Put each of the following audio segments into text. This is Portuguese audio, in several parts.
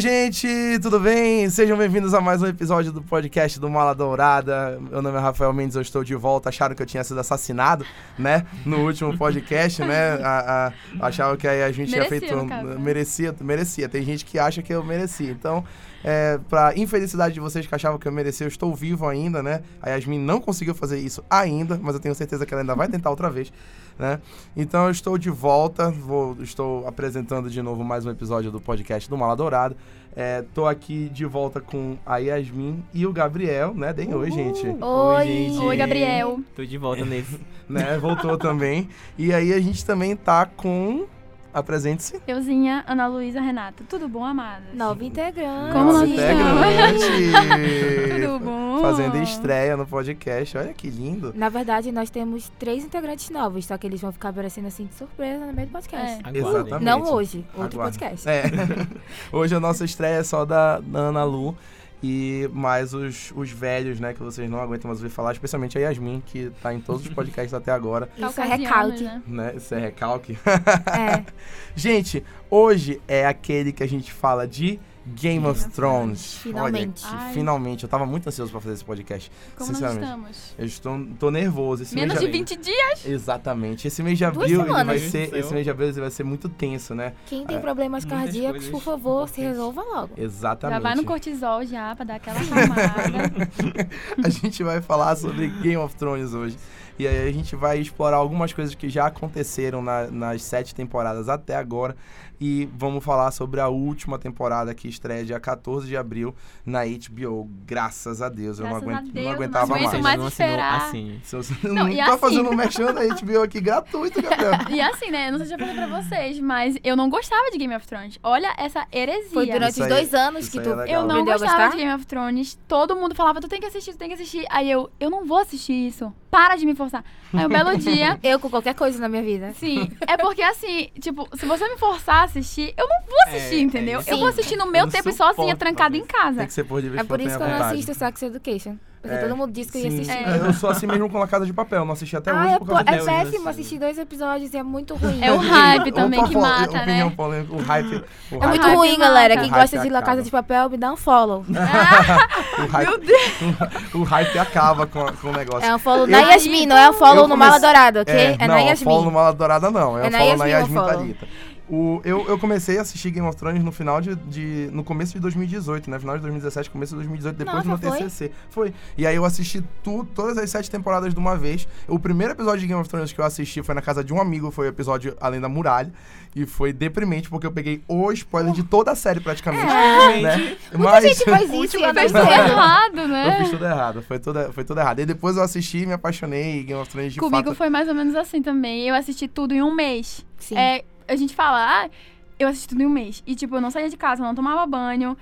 Oi, gente, tudo bem? Sejam bem-vindos a mais um episódio do podcast do Mala Dourada. Meu nome é Rafael Mendes, eu estou de volta. Acharam que eu tinha sido assassinado, né? No último podcast, né? A, a, achavam que a Yasmin tinha feito. né? Merecia, merecia. Tem gente que acha que eu merecia. Então, é, pra infelicidade de vocês que achavam que eu merecia, eu estou vivo ainda, né? A Yasmin não conseguiu fazer isso ainda, mas eu tenho certeza que ela ainda vai tentar outra vez, né? Então eu estou de volta, vou, estou apresentando de novo mais um episódio do podcast do Mala Dourada. É, tô aqui de volta com a Yasmin e o Gabriel, né? Deem oi, gente. Oi, gente. Oi, Gabriel. Tô de volta nesse. Né? Voltou também. E aí a gente também tá com. Apresente-se. Euzinha, Ana Luísa, Renata. Tudo bom, amadas? Nova integrante. Como nós integrante. Tudo bom? Fazendo estreia no podcast. Olha que lindo. Na verdade, nós temos três integrantes novos, só que eles vão ficar aparecendo assim de surpresa no meio do podcast. É. Exatamente. Não hoje, outro Aguarde. podcast. É. Hoje a nossa estreia é só da, da Ana Lu. E mais os, os velhos, né, que vocês não aguentam mais ouvir falar, especialmente a Yasmin, que tá em todos os podcasts até agora, Isso é recalque. né? né? Isso é recalque. É. Gente, hoje é aquele que a gente fala de Game of Thrones. Finalmente. Olha, Ai. finalmente. Eu tava muito ansioso pra fazer esse podcast. Como nós sinceramente. estamos? Eu estou, tô nervoso. Esse Menos mês de já- 20 dias? Exatamente. Esse mês de abril ele vai ser. Esse mês de abril ele vai ser muito tenso, né? Quem tem É. problemas cardíacos, por favor, se resolva logo. Exatamente. Já vai no cortisol já, pra dar aquela acalmada. A gente vai falar sobre Game of Thrones hoje. E aí a gente vai explorar algumas coisas que já aconteceram na- nas sete temporadas até agora. E vamos falar sobre a última temporada que estreia dia 14 de abril na HBO. Graças a Deus. Eu não, Graças a aguento, Deus, não não aguentava aguento mais. mais não assinou esperar. assim. Não, não, e tá assim- fazendo um merchan da HBO aqui gratuito, Gabriel. E assim, né? Eu não sei se eu já falei pra vocês, mas eu não gostava de Game of Thrones. Olha essa heresia. Foi durante aí- dois anos que tu é. Eu não aprendeu gostava de Game of Thrones. Todo mundo falava, tu tem que assistir, tu tem que assistir. Aí eu, eu não vou assistir isso. Para de me forçar. Aí um belo dia, Eu com qualquer coisa na minha vida. sim. É porque assim, tipo, se você me forçar a assistir, eu não vou assistir, É, entendeu? é eu vou assistir no meu Eu tempo e sozinha, trancada em Tem casa. que ser por É por isso que eu não assisto Sex Education. Porque É, todo mundo disse que eu ia Sim, assistir. É. Eu sou assim mesmo com La Casa de Papel. Não assisti até hoje Ah, é, por causa é hoje péssimo assisti. assistir dois episódios, é muito ruim. É o hype também que mata, opinião né? polêmica, o hype. O É hype, muito ruim, mata. galera. Quem gosta de La Casa de Papel, me dá um follow. o hype, Meu Deus. o hype acaba com, com o negócio. É um follow Eu- na Yasmin, não é um follow eu no Mala Dourado, ok? É, não, na Yasmin. follow no Mala Dourada não. É, É um follow na Yasmin, Yasmin o eu, eu comecei a assistir Game of Thrones no final de, de- no começo de 2018, né? Final de 2017, começo de 2018, depois Nossa, do meu foi? TCC. Foi. E aí eu assisti tu, todas as sete temporadas de uma vez. O primeiro episódio de Game of Thrones que eu assisti foi na casa de um amigo, foi o episódio Além da Muralha. E foi deprimente, porque eu peguei o spoiler de toda a série praticamente. É. Né? Muita Mas gente faz isso Fez vez- tudo errado, eu né? fiz tudo errado. Foi tudo, foi tudo errado. E depois eu assisti e me apaixonei. Game of Thrones de Comigo fato. foi mais ou menos assim também. Eu assisti tudo em um mês. Sim. É, a gente fala, ah, eu assisti tudo em um mês. E, tipo, eu não saía de casa, eu não tomava banho.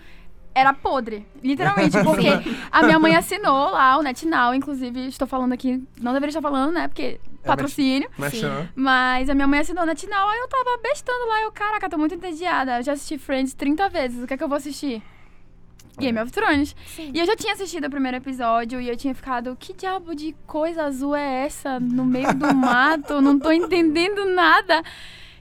Era podre, literalmente, porque a minha mãe assinou lá o NetNow, inclusive, estou falando aqui, não deveria estar falando, né, porque patrocínio. Merchan. Mas a minha mãe assinou o NetNow, aí eu tava bestando lá, eu, caraca, tô muito entediada. Eu já assisti Friends 30 vezes, o que é que eu vou assistir? Game of Thrones. Sim. E eu já tinha assistido o primeiro episódio e eu tinha ficado, que diabo de coisa azul é essa no meio do mato? Não tô entendendo nada.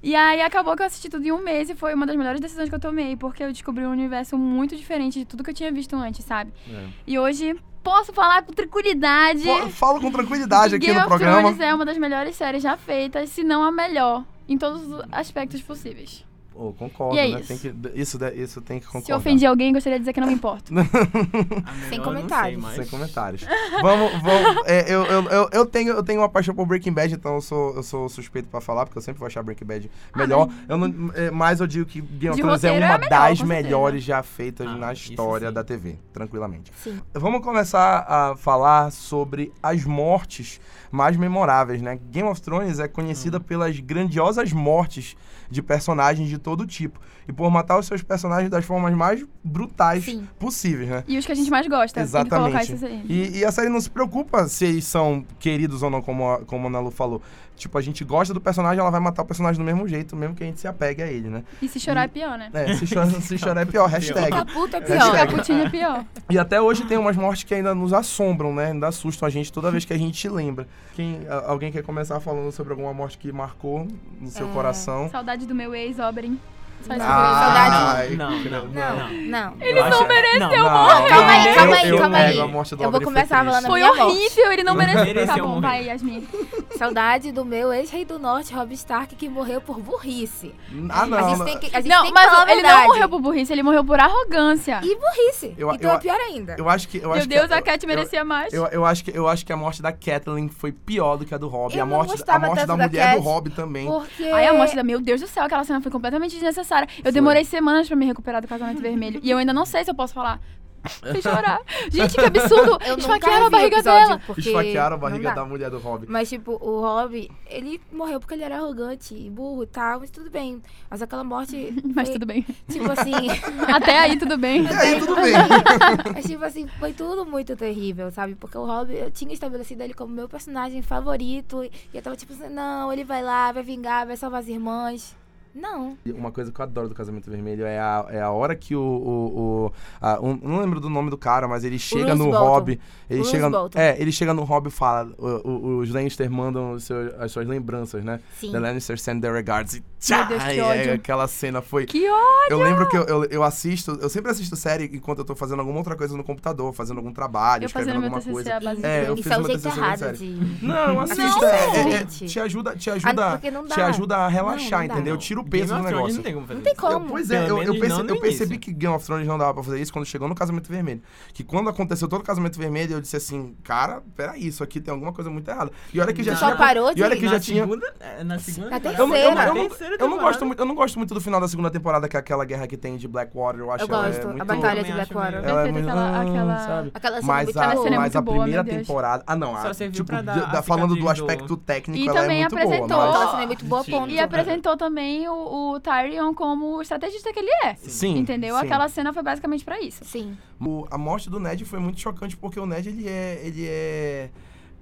E aí acabou que eu assisti tudo em um mês e foi uma das melhores decisões que eu tomei, porque eu descobri um universo muito diferente de tudo que eu tinha visto antes, sabe? É. E hoje posso falar com tranquilidade. Fa- Falo com tranquilidade aqui Game no of programa. Thrones é uma das melhores séries já feitas, se não a melhor, em todos os aspectos possíveis. Oh, concordo, E é né? isso. Tem que, isso, isso tem que concordar. Se eu ofendi alguém, gostaria de dizer que não me importo. A Sem comentários. sei, mas- Sem comentários. vamos, vamos. é, eu, eu, eu, eu tenho, eu tenho uma paixão por Breaking Bad, então eu sou, eu sou suspeito pra falar, porque eu sempre vou achar Breaking Bad melhor. eu não, é, mas eu digo que Game of Thrones é é uma a melhor, das melhores já feitas Ah, na história da TV, tranquilamente. Sim. Vamos começar a falar sobre as mortes mais memoráveis, né? Game of Thrones é Hum. conhecida pelas grandiosas mortes de personagens de todo tipo e por matar os seus personagens das formas mais brutais Sim. possíveis, né? E os que a gente mais gosta. Exatamente. E, e a série não se preocupa se eles são queridos ou não, como a, como a Ana Lu falou. Tipo, a gente gosta do personagem, ela vai matar o personagem do mesmo jeito, mesmo que a gente se apegue a ele, né? E se chorar é pior, né? É, se chorar, se chorar é pior, hashtag. Ficar puta é Hashtag. pior. Caputinho é pior. E até hoje tem umas mortes que ainda nos assombram, né? Ainda assustam a gente toda vez que a gente lembra. Quem, alguém quer começar falando sobre alguma morte que marcou no seu É. coração? Saudade do meu ex, Oberyn. Só isso Saudade. Não, não, Não, não. não. Ele não mereceu Não, Calma aí, eu- calma aí, eu calma aí. Eu vou começar falando Foi horrível, ele não mereceu. Tá bom, morrer. vai, Yasmin. Saudade do meu ex-rei do norte, Rob Stark, que morreu por burrice. Ah, não. a gente não. tem que, a gente Não, tem que mas falar a ele não morreu por burrice, ele morreu por arrogância. E burrice. Eu- então eu- é pior ainda. Eu acho que. Eu Meu acho Deus, que, a Cat eu- merecia mais. Eu, eu, acho que, eu acho que a morte da Kathleen foi pior do que a do Rob. Eu a não morte, a morte tanto da da mulher do Cat, Rob também. Porque... Aí a morte da. Meu Deus do céu, aquela cena foi completamente desnecessária. Eu Foi. demorei semanas pra me recuperar do casamento vermelho. E eu ainda não sei se eu posso falar. Sem chorar. Gente, que absurdo! Eu Esfaquearam a barriga dela. porque Esfaquearam a barriga da mulher do Rob. Mas, tipo, o Rob, ele morreu porque ele era arrogante e burro e tal, mas tudo bem. Mas aquela morte. Mas foi, tudo bem. Tipo assim. Até aí, tudo bem. E aí, tudo bem. mas, tipo assim, foi tudo muito terrível, sabe? Porque o Rob, eu tinha estabelecido ele como meu personagem favorito. E eu tava tipo assim, não, ele vai lá, vai vingar, vai salvar as irmãs. Não. Uma coisa que eu adoro do Casamento Vermelho é a, é a hora que o. o, o- a- um- não lembro do nome do cara, mas ele chega no Bolton. Rob. Ele Roose chega, Bolton. é, ele chega no Rob e fala: o- o- os Lannister mandam os seus- as suas lembranças, né? Sim. The Lannister send their regards. E tchá! Deus, que ódio. aquela cena foi. Que ódio! Eu lembro que eu, eu, eu assisto, eu sempre assisto série enquanto eu tô fazendo alguma outra coisa no computador, fazendo algum trabalho, Eu escrevendo fazendo meu alguma coisa. base É, eu Isso fiz é o jeito errado de. Não, assista. Não, é- é- é- te ajuda, te Ah, ajuda, não dá. te ajuda a relaxar, entendeu? Tira o peso do negócio. Não tem como fazer Não tem isso. como. Eu- pois é, eu, eu, menos perce- não no eu percebi que Game of Thrones não dava pra fazer isso quando chegou no Casamento Vermelho. Que quando aconteceu todo o Casamento Vermelho, eu disse assim, cara, peraí, isso aqui tem alguma coisa muito errada. E olha que já tinha... só parou de- E olha que na já tinha... segunda, é, Na segunda Na temporada. Eu, não- eu, não- terceira. eu, não- gosto muito, eu não gosto muito do final da segunda temporada, que é aquela guerra que tem de Blackwater. Eu acho Eu ela gosto. é a muito... batalha de também Blackwater. Ela é muito- aquela- ah, aquela- sabe? Aquela cena Mas muito a, cena é mas a boa, primeira temporada... Ah, não. Só a, serviu tipo, pra dar a falando do aspecto técnico, E ela também é muito apresentou- boa. Aquela Mas... cena é muito boa, ponto. E apresentou também o, o Tyrion como o estrategista que ele é. Sim, Entendeu? sim. Aquela cena foi basicamente pra isso. Sim. O- a morte do Ned foi muito chocante porque o Ned ele é ele é,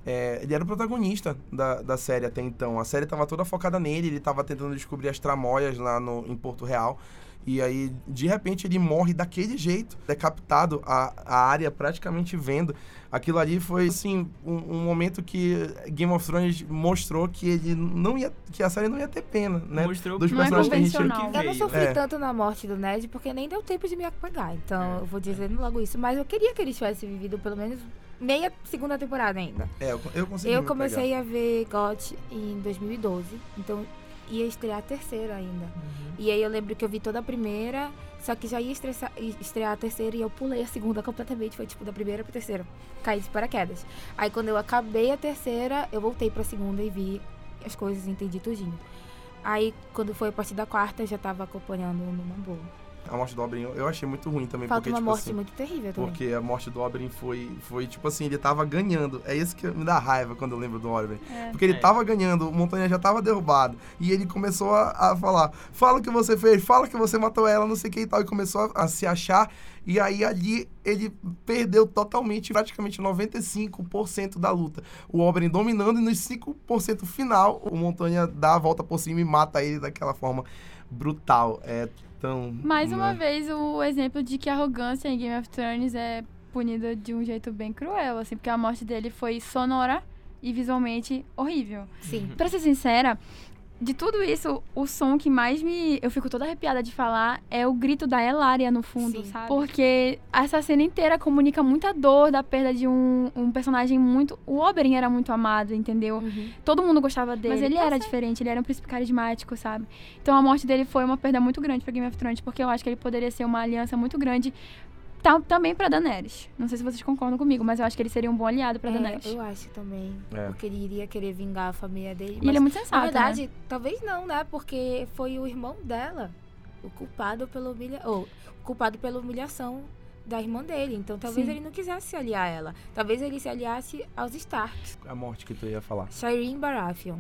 é, ele era o protagonista da, da série até então. A série tava toda focada nele, ele tava tentando descobrir as tramóias lá no, em Porto Real. E aí, de repente, ele morre daquele jeito, decapitado, a, a área praticamente vendo. Aquilo ali foi, assim, um, um momento que Game of Thrones mostrou que ele não ia, que a série não ia ter pena, né? Mostrou Dos é personagens que a gente convencional. que Eu não sofri É. tanto na morte do Ned porque nem deu tempo de me apagar. Então, eu vou dizendo logo isso. Mas eu queria que ele tivesse vivido pelo menos meia segunda temporada ainda. É, eu, eu consegui Eu me comecei a ver GOT em 2012. Então, ia estrear a terceira ainda. E aí eu lembro que eu vi toda a primeira, só que já ia estressar- estrear a terceira e eu pulei a segunda completamente. Foi tipo da primeira pra terceira. Caí de paraquedas. Aí quando eu acabei a terceira, eu voltei pra segunda e vi as coisas, entendi tudinho. Aí quando foi a partir da quarta, eu já tava acompanhando numa boa. A morte do Oberyn eu- achei muito ruim também, Falta porque, uma tipo morte assim... muito terrível também. Porque a morte do Oberyn foi, foi tipo assim, ele tava ganhando. É isso que me dá raiva quando eu lembro do Oberyn. É. Porque ele É. tava ganhando, o Montanha já tava derrubado. E ele começou a, a falar: fala o que você fez, fala que você matou ela, não sei o que e tal. E começou a, a se achar. E aí ali ele perdeu totalmente, praticamente 95% da luta. O Oberyn dominando e nos 5% final, o Montanha dá a volta por cima e mata ele daquela forma brutal. É tão. Mais uma né? vez, o exemplo de que a arrogância em Game of Thrones é punida de um jeito bem cruel, assim, porque a morte dele foi sonora e visualmente horrível. Sim. Pra ser sincera, de tudo isso, o som que mais me. Eu fico toda arrepiada de falar é o grito da Elaria no fundo, Sim. sabe? Porque essa cena inteira comunica muita dor da perda de um, um personagem muito. O Oberyn era muito amado, entendeu? Uhum. Todo mundo gostava dele. Mas ele tá era certo. diferente, ele era um príncipe carismático, sabe? Então a morte dele foi uma perda muito grande pra Game of Thrones, porque eu acho que ele poderia ser uma aliança muito grande. Tá- também pra Daenerys. Não sei se vocês concordam comigo, mas eu acho que ele seria um bom aliado pra É, Daenerys. eu acho também. É. Porque ele iria querer vingar a família dele. E ele é muito sensato. Na né? verdade, talvez não, né? Porque foi o irmão dela o culpado pela humilha... ou, culpado pela humilhação da irmã dele. Então talvez Sim. ele não quisesse se aliar a ela. Talvez ele se aliasse aos Starks. A morte que tu ia falar. Shireen Baratheon.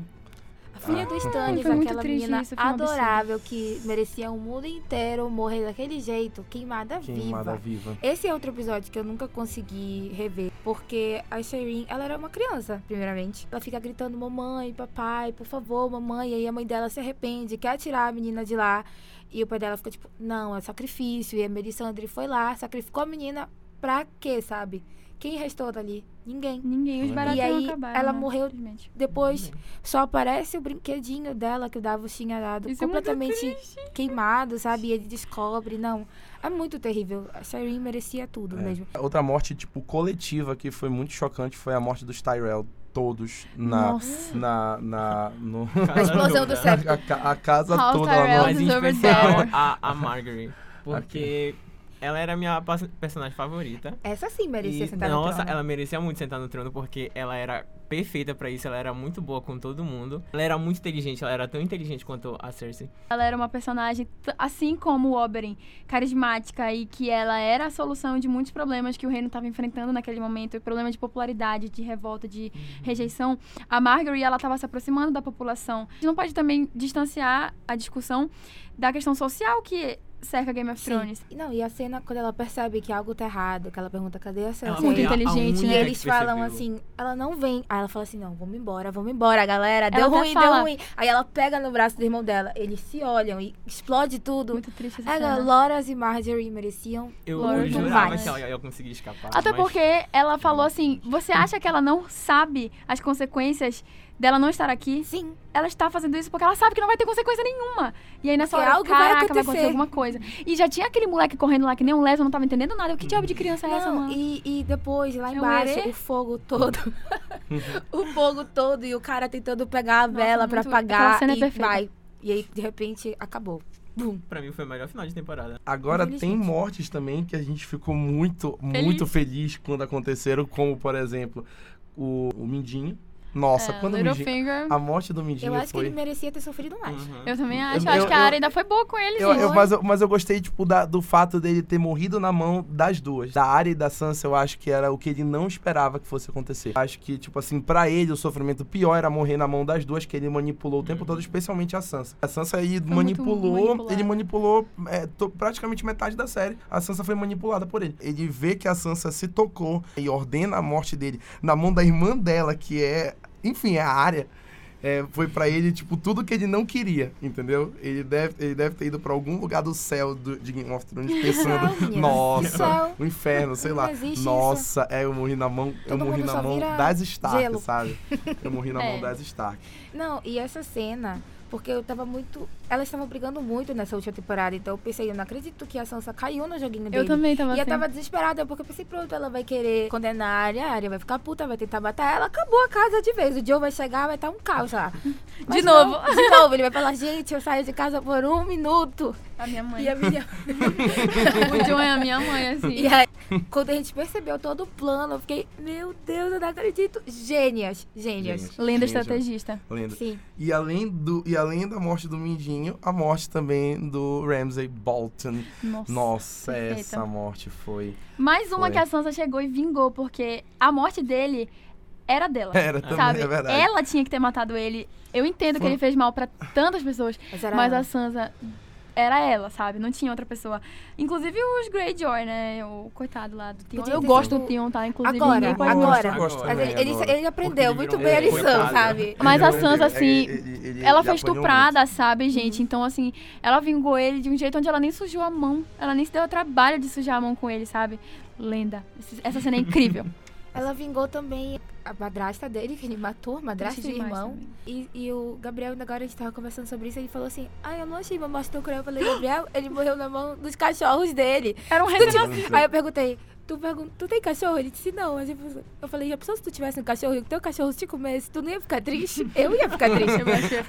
A filha Ah. do Stannis, aquela menina isso, adorável que merecia o mundo inteiro morrer daquele jeito, queimada, Queimada viva. viva. Esse é outro episódio que eu nunca consegui rever, porque a Shireen, ela era uma criança, primeiramente. Ela fica gritando, mamãe, papai, por favor, mamãe. E aí a mãe dela se arrepende, quer tirar a menina de lá. E o pai dela fica tipo, não, é sacrifício. E a Melisandre foi lá, sacrificou a menina pra quê, sabe? Quem restou dali? Ninguém. Ninguém, os E baratos aí, não acabaram. ela né, morreu. Depois só aparece o brinquedinho dela que o Davos tinha dado Isso é completamente queimado, sabe? E ele descobre. Não, é muito terrível. A Shireen merecia tudo mesmo. Outra morte, tipo, coletiva que foi muito chocante foi a morte dos Tyrell. Todos na. Nossa. Na. na no... A explosão do cérebro. a, ca- a casa House toda Tyrell lá Mas no... Mas em especial a, a Margaret. Porque ela era a minha personagem favorita. Essa sim merecia E, sentar no nossa, trono. ela merecia muito sentar no trono porque ela era perfeita pra isso, ela era muito boa com todo mundo. Ela era muito inteligente, ela era tão inteligente quanto a Cersei. Ela era uma personagem, assim como o Oberyn, carismática e que ela era a solução de muitos problemas que o reino estava enfrentando naquele momento, problema de popularidade, de revolta, de rejeição. A Margaery, ela estava se aproximando da população. A gente não pode também distanciar a discussão da questão social que cerca Game of Sim. Thrones. E Não, e a cena quando ela percebe que algo tá errado, que ela pergunta cadê a Cersei? Muito inteligente, E né? única eles falam assim, ela não vem. Aí ela fala assim, não, vamos embora, vamos embora, galera. Deu Ela ruim, fala- deu ruim. Aí ela pega no braço do irmão dela, eles se olham e explode tudo. Muito triste essa Ela, cena. Loras e Marjorie mereciam Eu, Lord eu jurava Lies. que ela ia conseguir escapar. Até mas- porque ela falou assim: você acha que ela não sabe as consequências dela não estar aqui? Sim. Ela está fazendo isso porque ela sabe que não vai ter consequência nenhuma. E aí nessa Porque hora, algo vai caraca, vai acontecer. acontecer alguma coisa. E já tinha aquele moleque correndo lá que nem um leso, eu não tava entendendo nada. Eu, que diabo de criança é essa, Não, mano? e, e depois, lá É o embaixo, o fogo todo. o fogo todo e o cara tentando pegar a vela aquela apagar cena é e perfeita. vai. E aí, de repente, acabou. Bum. Pra mim foi o melhor final de temporada. Agora tem mortes também que a gente ficou muito, muito feliz quando aconteceram, como por exemplo o, o Mindinho. Nossa, É, quando o Mindinho, Littlefinger. a morte do Mindinho Eu acho que foi. ele merecia ter sofrido mais. Uhum. Eu também acho. Eu- acho eu- que a área ainda foi boa com ele, Eu, gente. eu- mas, eu, mas eu gostei, tipo, da- do fato dele ter morrido na mão das duas. Da Arya e da Sansa, eu acho que era o que ele não esperava que fosse acontecer. Acho que, tipo assim, pra ele, o sofrimento pior era morrer na mão das duas, que ele manipulou o tempo todo, especialmente a Sansa. A Sansa aí manipulou, ele manipulou é, to- praticamente metade da série. A Sansa foi manipulada por ele. Ele vê que a Sansa se tocou e ordena a morte dele na mão da irmã dela, que é, enfim, a Arya. É, foi pra ele, tipo, tudo que ele não queria, entendeu? Ele deve, ele deve ter ido pra algum lugar do céu do, de Game of Thrones pensando, nossa, o inferno, sei lá. Nossa, é, eu morri na mão, eu morri na mão das Stark, gelo. sabe? Eu morri na É. mão das Stark. Não, e essa cena, porque eu tava muito. Elas estavam brigando muito nessa última temporada, então eu pensei, eu não acredito que a Sansa caiu no joguinho dele. Eu também tava E eu assim. tava desesperada, porque eu pensei, pronto, ela vai querer condenar a Arya, a Arya vai ficar puta, vai tentar matar ela, acabou a casa de vez. O Joe vai chegar, vai estar um caos lá. Mas novo. não, de novo, ele vai falar, gente, eu saio de casa por um minuto. A minha mãe. E a minha... o John é a minha mãe, assim. E aí, quando a gente percebeu todo o plano, eu fiquei, meu Deus, eu não acredito. Gênias, gênias. Gênias. Lenda Gênias. estrategista. Lenda. Sim. E além, do, e além da morte do Mindinho, a morte também do Ramsay Bolton. Nossa. Nossa, essa morte foi. Mais uma Foi. que a Sansa chegou e vingou, porque a morte dele era dela. Era também, Sabe? é verdade. Ela tinha que ter matado ele. Eu entendo que Foi- ele fez mal pra tantas pessoas, Mas, mas a Sansa era ela, sabe? Não tinha outra pessoa. Inclusive os Greyjoy, né? O coitado lá do Tion. Podia Eu gosto do Tion, tá? Inclusive, Agora, ninguém pode agora. Gosto Agora. Ele, ele, agora. ele aprendeu muito bem a lição, sabe? Mas a Sansa, assim, ele- ele- ele Ela foi estuprada, sabe, gente? Então, assim, ela vingou ele de um jeito onde ela nem sujou a mão. Ela nem se deu o trabalho de sujar a mão com ele, sabe? Lenda. Essa cena é incrível. Ela vingou também a madrasta dele, que ele matou, a madrasta e Triste o demais irmão. E, e o Gabriel, ainda agora a gente tava conversando sobre isso, ele falou assim, ai, eu não achei uma morte tão cruel. Eu falei, Gabriel, ele morreu na mão dos cachorros dele. Era um tinha- recém Aí eu perguntei, tu, pergun tu tem cachorro? Ele disse, não. Aí eu- Eu falei, já pensou se tu tivesse um cachorro e o teu cachorro te comesse, tu não ia ficar triste? Eu ia ficar triste.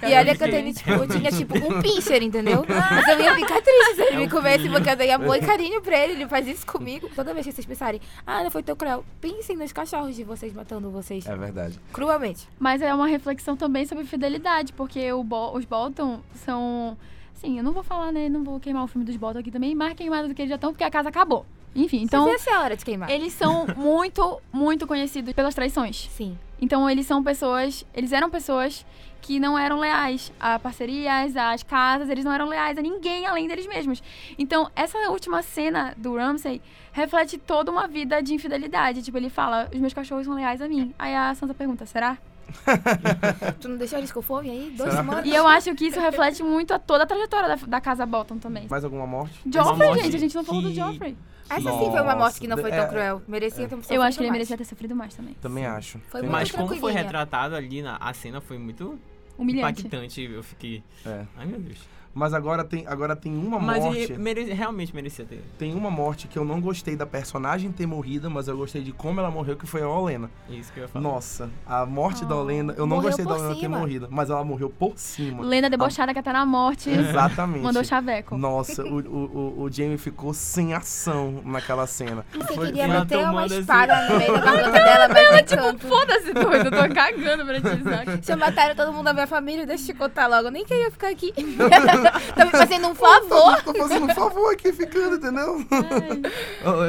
E olha que eu, tenho, tipo, eu tinha tipo um pincher, entendeu? Mas eu ia ficar triste se ele É me um comesse, porque eu dei amor e carinho pra ele. Ele faz isso comigo. Toda vez que vocês pensarem, ah, não foi tão cruel, pensem nos cachorros de vocês matando vocês. É verdade. Cruelmente. Mas é uma reflexão também sobre fidelidade, porque o Bo- os Bolton são. Assim, eu não vou falar, né? Não vou queimar o filme dos Bolton aqui também, mais queimado do que eles já estão, porque a casa acabou. Enfim, então. Então, essa é a hora de queimar. Eles são muito, muito conhecidos pelas traições. Sim. Então eles são pessoas, eles eram pessoas que não eram leais a parcerias, às casas, eles não eram leais a ninguém além deles mesmos. Então essa última cena do Ramsay reflete toda uma vida de infidelidade. Tipo, ele fala, os meus cachorros são leais a mim. Aí a Sansa pergunta, será? tu não deixou eles com fome aí? Será? semanas? E eu acho que isso reflete muito a toda a trajetória da, da casa Bolton também. Mais alguma morte? Joffrey, morte gente, a gente não falou do Joffrey. Essa sim foi uma morte que não foi tão Nossa, é- cruel. Merecia ter um Eu acho que ele merecia ter sofrido mais também. Também acho. Foi Mas como foi retratado ali na a cena foi muito Humilhante. impactante. Eu fiquei. É. Ai meu Deus. Mas agora tem, agora tem uma Mas morte. mere- realmente merecia ter. Tem uma morte que eu não gostei da personagem ter morrido, mas eu gostei de como ela morreu, que foi a Olena. Isso que eu ia falar. Nossa, a morte da Oh. Olena. Eu não Morreu gostei da Olena ter cima. morrido, mas ela morreu por cima. Lenda debochada que até na morte Exatamente. mandou chaveco. Nossa, o, o, o, o Jamie ficou sem ação naquela cena. Você Foi- queria meter uma tomando assim- espada no meio da garganta dela, mas nem tanto. Foda-se, doido, eu tô cagando pra ti, sabe? Se eu mataram todo mundo da minha família, deixa eu te contar logo. Eu nem queria ficar aqui. tá me fazendo um favor. Tô fazendo um favor aqui ficando, entendeu?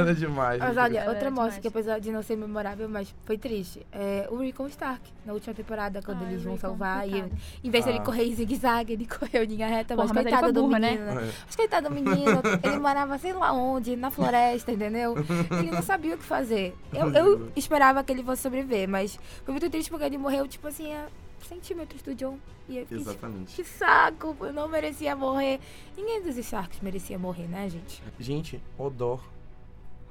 É demais. Mas gente. olha, outra morte demais. que apesar de não ser memorável, mas foi triste. É o Rickon Stark, na última temporada, quando Ai, eles vão Rickon, salvar. E em vez de ele Ah. correr em zigue-zague, ele correu em linha reta. Porra, mas mas coitado foi do burro, né? menino. É. Mas coitado do menino, ele morava sei lá onde, na floresta, entendeu? Ele não sabia o que fazer. Eu, eu esperava que ele fosse sobreviver, mas foi muito triste porque ele morreu, tipo assim, a centímetros do John. E eu fiquei, tipo, Exatamente. que saco, eu não merecia morrer. Ninguém dos Starks merecia morrer, né, gente? Gente, Odor.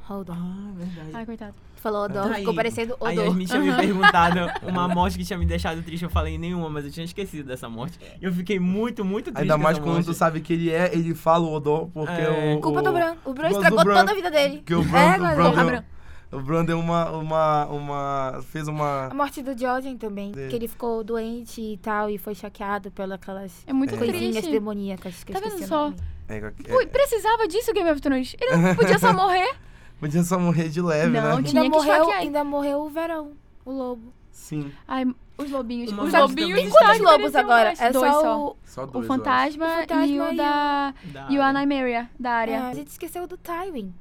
Hold on. Ah, verdade. Ai, coitado. Tu falou Odor, Tá ficou aí. parecendo Aí a Odor. Yasmin tinha me perguntado uma morte que tinha me deixado triste. Eu falei nenhuma, mas eu tinha esquecido dessa morte. E eu fiquei muito, muito triste. Ainda mais quando morte. tu sabe que ele é, ele fala o Odor, porque É. o. Culpa o, do Bran. O Bran estragou Bran. toda a vida dele. Que o Bran, É, o Bran, Porra, deu, Bran. O Bran deu uma, uma, uma. fez uma. A morte do Jordan também, Dele. que ele ficou doente e tal, e foi choqueado pelas aquelas É muito É. coisinhas triste. demoníacas que Tá vendo o só? É, Ui, é, precisava disso, Game of Thrones. Ele não podia só morrer. podia só morrer de leve, Não, né? tinha Ainda que morreu, esfaquear. ainda morreu o Verão, o lobo. Sim. Ai, os lobinhos. Os lobinhos. Stark Quantos lobos agora? É Dois só, só. o... Só O dois. acho. fantasma, O fantasma e o da... Da- E o Anaimeria, da É, área. a gente esqueceu do Tywin.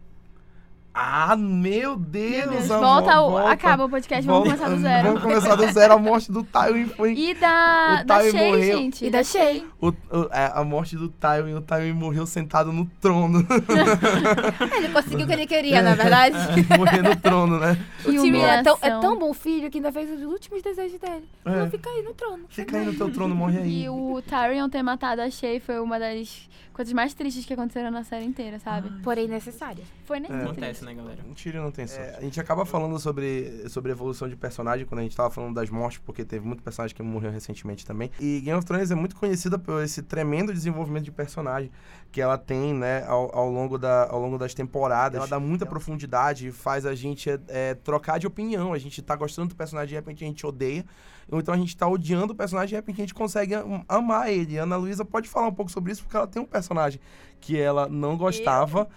Ah, meu Deus! Deus, amor, volta, o- volta. acaba o podcast, vamos Volta- começar do zero. Vamos começar do zero. A morte do Tywin foi. E da, O da Tywin Shay, morreu. gente. E da Shay. O, o- é, a morte do Tywin. O Tywin morreu sentado no trono. Ele conseguiu o que ele queria, na verdade. Morrer no trono, né? O Que Tyrion é tão, é tão bom filho que ainda fez os últimos desejos dele. É. Não fica aí no trono. Fica aí no teu trono, morre aí. E o Tyrion ter matado a Shay foi uma das coisas mais tristes que aconteceram na série inteira, sabe? Porém necessária. Foi nem triste. Acontece, né, galera? Um tiro não tem sorte. a gente acaba falando sobre, sobre evolução de personagem quando a gente tava falando das mortes, porque teve muito personagem que morreu recentemente também. E Game of Thrones é muito conhecida por esse tremendo desenvolvimento de personagem que ela tem, né, ao, ao, longo, da, ao longo das temporadas. Ela dá muita profundidade e faz a gente é, trocar de opinião. A gente tá gostando do personagem, de repente a gente odeia. Ou então a gente tá odiando o personagem e de repente a gente consegue am- amar ele. Ana Luísa pode falar um pouco sobre isso, porque ela tem um personagem que ela não gostava. E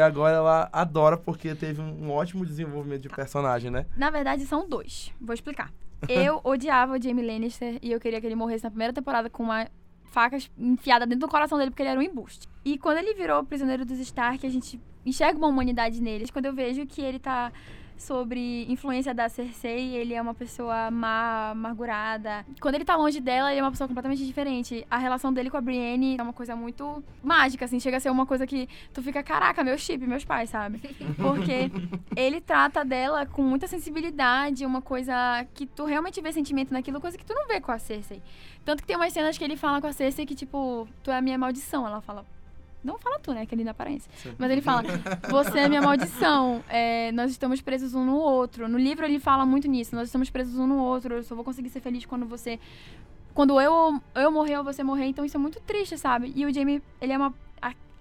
agora ela adora porque teve um, ótimo desenvolvimento de personagem, né? Na verdade, são dois. Vou explicar. Eu odiava o Jamie Lannister e eu queria que ele morresse na primeira temporada com uma faca enfiada dentro do coração dele porque ele era um embuste. E quando ele virou prisioneiro dos Stark, a gente enxerga uma humanidade nele. Quando eu vejo que ele tá sobre influência da Cersei, ele é uma pessoa má, amargurada. Quando ele tá longe dela, ele é uma pessoa completamente diferente. A relação dele com a Brienne é uma coisa muito mágica, assim, chega a ser uma coisa que tu fica, caraca, meu chip, meus pais, sabe? Porque ele trata dela com muita sensibilidade, uma coisa que tu realmente vê sentimento naquilo, coisa que tu não vê com a Cersei. Tanto que tem umas cenas que ele fala com a Cersei que, tipo, tu é a minha maldição. Ela fala. Não fala tu, né? Que ele na aparência. Mas ele fala, você é minha maldição. É, nós estamos presos um no outro. No livro ele fala muito nisso. Nós estamos presos um no outro. Eu só vou conseguir ser feliz quando você. Quando eu, eu morrer ou você morrer. Então isso é muito triste, sabe? E o Jamie, ele é uma.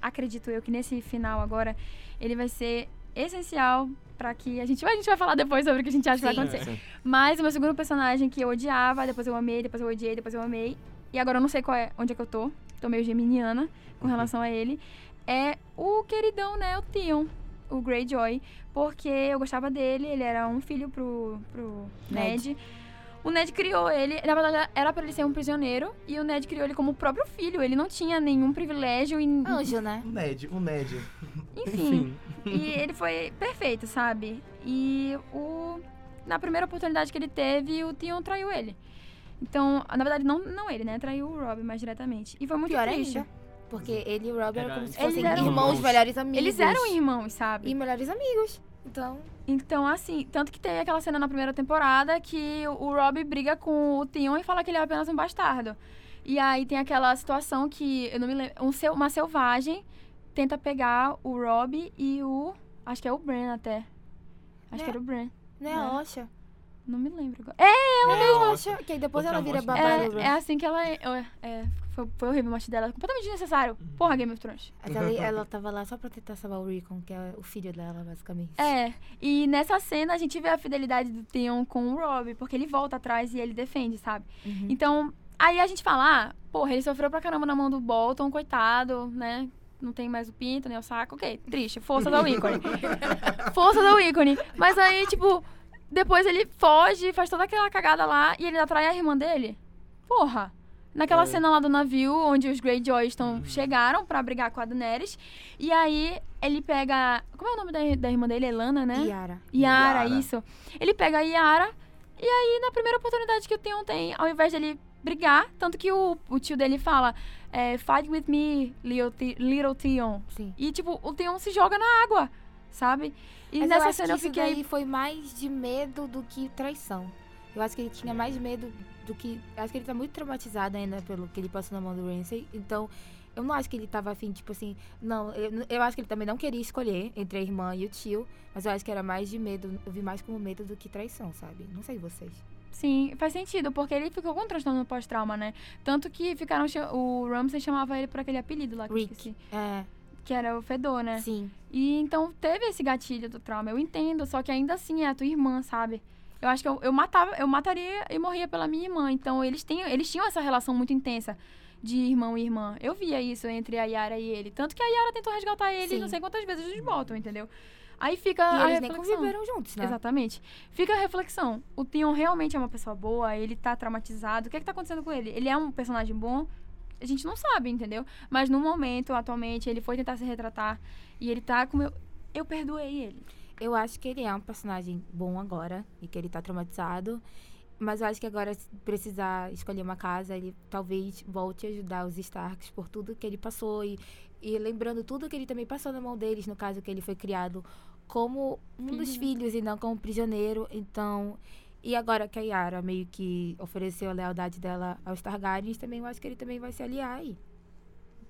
acredito eu que nesse final agora, ele vai ser essencial pra que a gente. A gente vai falar depois sobre o que a gente acha que vai Sim. acontecer. Mas o meu segundo personagem que eu odiava, depois eu amei, depois eu odiei, depois eu amei. E agora eu não sei qual é, onde é que eu tô. Tô meio geminiana com relação a ele. É o queridão, né? O Theon, o Greyjoy. Porque eu gostava dele, ele era um filho pro, pro Ned. Ned. O Ned criou ele, na verdade era pra ele ser um prisioneiro, e o Ned criou ele como o próprio filho. Ele não tinha nenhum privilégio e Anjo, né? O Ned, o Ned. enfim. E ele foi perfeito, sabe? E o na primeira oportunidade que ele teve, o Theon traiu ele. Então, na verdade, não, não ele, né? Traiu o Rob mais diretamente. E foi muito Pior triste. ainda. Porque ele e o Rob eram Era- como se Eles fossem eram irmãos, irmãos. melhores amigos. Eles eram irmãos, sabe? E melhores amigos. Então, Então, assim, tanto que tem aquela cena na primeira temporada que o Rob briga com o Theon e fala que ele é apenas um bastardo. E aí tem aquela situação que, eu não me lembro, um uma selvagem tenta pegar o Rob e o. Acho que é o Bran até. Acho Né? que era o Bran. né, Né? Osha. Não me lembro agora. É, Ela É, mesma que aí depois Outra ela vira babá é, é assim que ela. É, é, foi, foi horrível a morte dela. Completamente desnecessário. Porra, Game of Thrones. Mas ela, ela tava lá só pra tentar salvar o Rickon, que é o filho dela, basicamente. É, e nessa cena a gente vê a fidelidade do Theon com o Rob, porque ele volta atrás e ele defende, sabe? Uhum. Então, aí a gente fala, ah, porra, ele sofreu pra caramba na mão do Bolton, coitado, né? Não tem mais o pinto, nem o saco. Ok, triste. Força do ícone. Força do ícone. Mas aí, tipo, depois ele foge, faz toda aquela cagada lá e ele atrai a irmã dele. Porra. Naquela É. cena lá do navio, onde os Greyjoy estão, chegaram pra brigar com a Daenerys. E aí, ele pega... Como é o nome da, da irmã dele? Elana, né? Yara. Yara, Yara. isso. Ele pega a Yara e aí, na primeira oportunidade que o Theon tem, ao invés dele brigar, tanto que o, o tio dele fala, é, fight with me, little, little Theon. Sim. E, tipo, o Theon se joga na água, sabe? E Mas eu nessa acho cena eu isso fiquei... daí foi mais de medo do que traição. Eu acho que ele tinha mais medo do que... Acho que ele tá muito traumatizado ainda pelo que ele passou na mão do Ramsay. Então, eu não acho que ele tava afim, tipo assim... Não, eu, eu acho que ele também não queria escolher entre a irmã e o tio. Mas eu acho que era mais de medo. Eu vi mais como medo do que traição, sabe? Não sei vocês. Sim, faz sentido, porque ele ficou com um transtorno pós-trauma, né? Tanto que ficaram... O Ramsay chamava ele por aquele apelido lá que eu Rick. É, Que era o Fedor, né? sim. E então teve esse gatilho do trauma. Eu entendo, só que ainda assim é a tua irmã, sabe? Eu acho que eu, eu matava, eu mataria e morria pela minha irmã. Então eles têm, eles tinham essa relação muito intensa de irmão e irmã. Eu via isso entre a Yara e ele, tanto que a Yara tentou resgatar ele Sim. não sei quantas vezes eles botam, entendeu? Aí fica E a eles nem reflexão. conviveram juntos, né? Exatamente. Fica a reflexão. O Theon realmente é uma pessoa boa, ele tá traumatizado. O que é que tá acontecendo com ele? Ele é um personagem bom? A gente não sabe, entendeu? Mas no momento, atualmente, ele foi tentar se retratar e ele tá como eu. Eu perdoei ele. Eu acho que ele é um personagem bom agora e que ele tá traumatizado. Mas eu acho que agora, se precisar escolher uma casa, ele talvez volte a ajudar os Starks por tudo que ele passou. E, e lembrando tudo que ele também passou na mão deles, no caso que ele foi criado como um dos Filho. filhos e não como prisioneiro. Então. E agora que a Yara meio que ofereceu a lealdade dela aos Targaryens, também eu acho que ele também vai se aliar aí.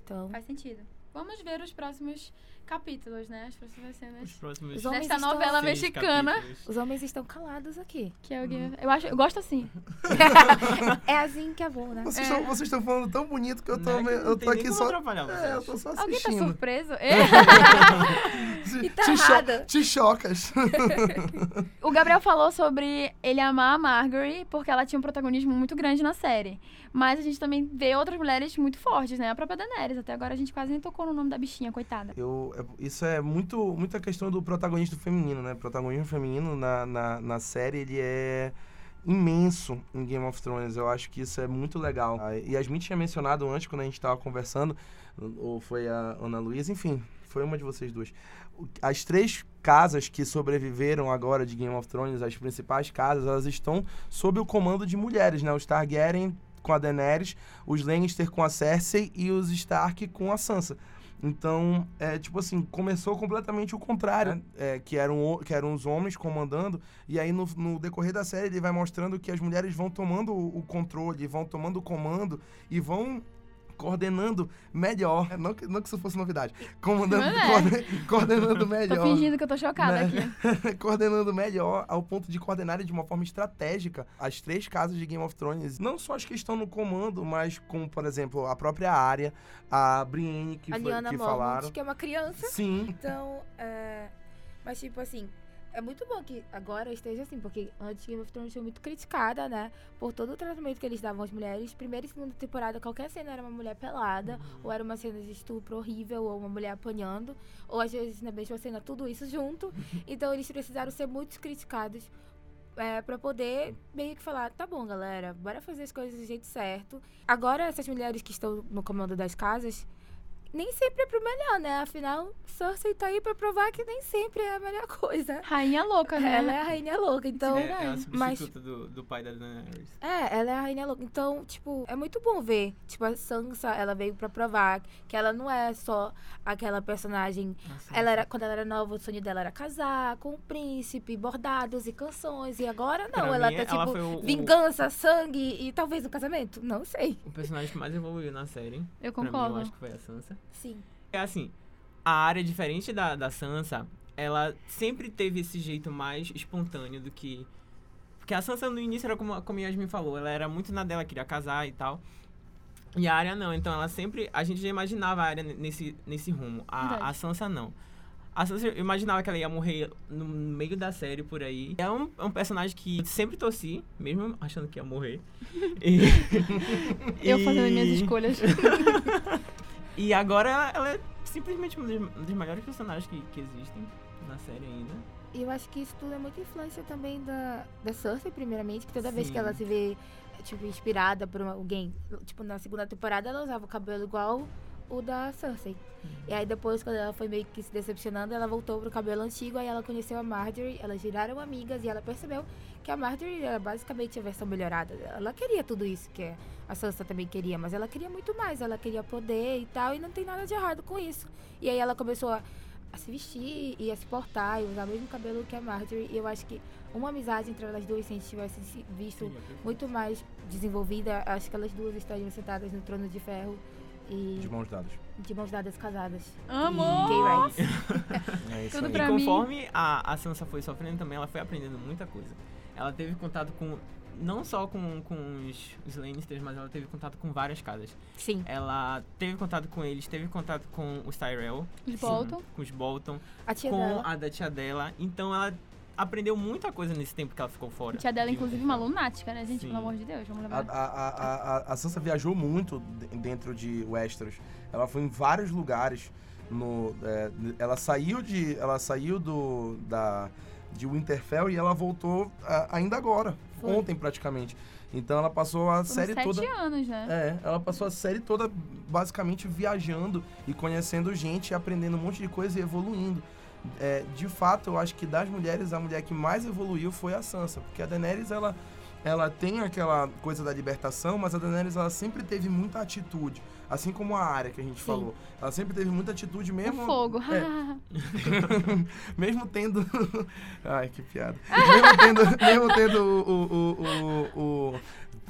Então. Faz sentido. Vamos ver os próximos capítulos, né? As próximas Os cenas. próximos Os homens Desta novela mexicana. capítulos. Os homens estão calados aqui. Que é o Game of- Eu, acho, eu gosto assim. é assim que é bom, né? Vocês É. estão vocês estão falando tão bonito que eu tô, Não é não eu tô aqui só. É, eu tô só Alguém tá assistindo. surpreso? E tá te, cho- te chocas. O Gabriel falou sobre ele amar a Margaery porque ela tinha um protagonismo muito grande na série. Mas a gente também vê outras mulheres muito fortes, né? A própria Daenerys. Até agora a gente quase nem tocou no nome da bichinha, coitada. Eu, é- isso é muito muita questão do protagonista feminino, né? Protagonismo feminino na, na, na série, ele é imenso em Game of Thrones. Eu acho que isso é muito legal. A Yasmin tinha mencionado antes, quando a gente estava conversando, ou foi a Ana Luísa, enfim, foi uma de vocês duas. As três casas que sobreviveram agora de Game of Thrones, as principais casas, elas estão sob o comando de mulheres, né? Os Targaryen com a Daenerys, os Lannister com a Cersei e os Stark com a Sansa. Então, é tipo assim, começou completamente o contrário, né? É, que, eram, que eram os homens comandando, e aí no, no decorrer da série ele vai mostrando que as mulheres vão tomando o, o controle, vão tomando o comando e vão coordenando melhor. Não que, não que isso fosse novidade. Comandando, é. coorden- coordenando Tô melhor. fingindo que eu tô chocada Né? aqui. coordenando melhor ao ponto de coordenarem de uma forma estratégica as três casas de Game of Thrones. Não só as que estão no comando, mas como, por exemplo, a própria área, a Brienne, que, a foi, Liana que Mormont, falaram. que é uma criança. Sim, Então, é... Mas, tipo assim, é muito bom que agora esteja assim, porque antes Game of Thrones foi muito criticada, né? Por todo o tratamento que eles davam às mulheres. Primeira e segunda temporada, qualquer cena era uma mulher pelada, ou era uma cena de estupro horrível, ou uma mulher apanhando, ou às vezes na mesma cena, tudo isso junto. Então, eles precisaram ser muito criticados é, para poder meio que falar, tá bom, galera, bora fazer as coisas do jeito certo. Agora, essas mulheres que estão no comando das casas, nem sempre é pro melhor, né? Afinal, Cersei tá aí pra provar que nem sempre é a melhor coisa. Rainha louca, né? Ela é a rainha louca, então. é, é a mas- substituta do, do pai da Daenerys. É, ela é a rainha louca. Então, tipo, é muito bom ver. Tipo, a Sansa, ela veio pra provar que ela não é só aquela personagem. Nossa, Ela era, quando ela era nova, o sonho dela era casar com um príncipe, bordados e canções. E agora não, Pra ela mim, tá ela tipo o- o- vingança, sangue e talvez um casamento. Não sei. O personagem que mais evoluiu na série. Eu Pra mim, concordo. eu acho que foi a Sansa. Sim. É assim, a área diferente da, da Sansa, ela sempre teve esse jeito mais espontâneo do que... Porque a Sansa no início era como, como a Yasmin falou, ela era muito na dela, queria casar e tal. E a área não, então ela sempre... A gente já imaginava a área nesse, nesse rumo. A, a Sansa não. A Sansa, eu imaginava que ela ia morrer no meio da série por aí. É um, é um personagem que sempre torci, mesmo achando que ia morrer. E- Eu fazendo as minhas escolhas. e agora ela, é simplesmente um dos, melhores personagens que, que existem na série ainda. E eu acho que isso tudo é muita influência também da, da Cersei, primeiramente, que toda vez Sim. que ela se vê, tipo, inspirada por alguém, tipo, na segunda temporada ela usava o cabelo igual o da Cersei. E aí depois, quando ela foi meio que se decepcionando, ela voltou pro cabelo antigo, aí ela conheceu a Marjorie, elas viraram amigas e ela percebeu que a Marjorie era basicamente a versão melhorada. Ela queria tudo isso que a Sansa também queria, mas ela queria muito mais, ela queria poder e tal, e não tem nada de errado com isso. E aí ela começou a a se vestir e a se portar e usar o mesmo cabelo que a Marjorie. E eu acho que uma amizade entre elas duas, se a gente tivesse se visto muito mais desenvolvida, acho que elas duas estariam sentadas no trono de ferro e De mãos dadas. de mãos dadas casadas. Amor! E gay rights. É isso Tudo aí. pra e mim. conforme a, a Sansa foi sofrendo também, ela foi aprendendo muita coisa. Ela teve contato com. Não só com, com os, os Lannisters, mas ela teve contato com várias casas. Sim. Ela teve contato com eles, teve contato com os Tyrell. Os Bolton. Com os Bolton. A tia com dela. a da tia dela. Então ela aprendeu muita coisa nesse tempo que ela ficou fora. Tia dela, de inclusive, uma lunática, né, gente? Sim. Pelo amor de Deus, vamos A, levar. a, a, a, a Sansa viajou muito de- dentro de Westeros. Ela foi em vários lugares. No, é, ela saiu de, ela saiu do da de Winterfell e ela voltou a- ainda agora, Foi. ontem praticamente. Então ela passou a Foram série sete toda anos, né? É, ela passou a série toda basicamente viajando e conhecendo gente, e aprendendo um monte de coisa e evoluindo. É, de fato, eu acho que das mulheres, a mulher que mais evoluiu foi a Sansa, porque a Daenerys, ela, ela tem aquela coisa da libertação, mas a Daenerys, ela sempre teve muita atitude, assim como a Arya que a gente Sim. falou. Ela sempre teve muita atitude mesmo... o fogo. É, mesmo tendo. Ai, que piada. mesmo tendo, mesmo tendo o. o, o, o,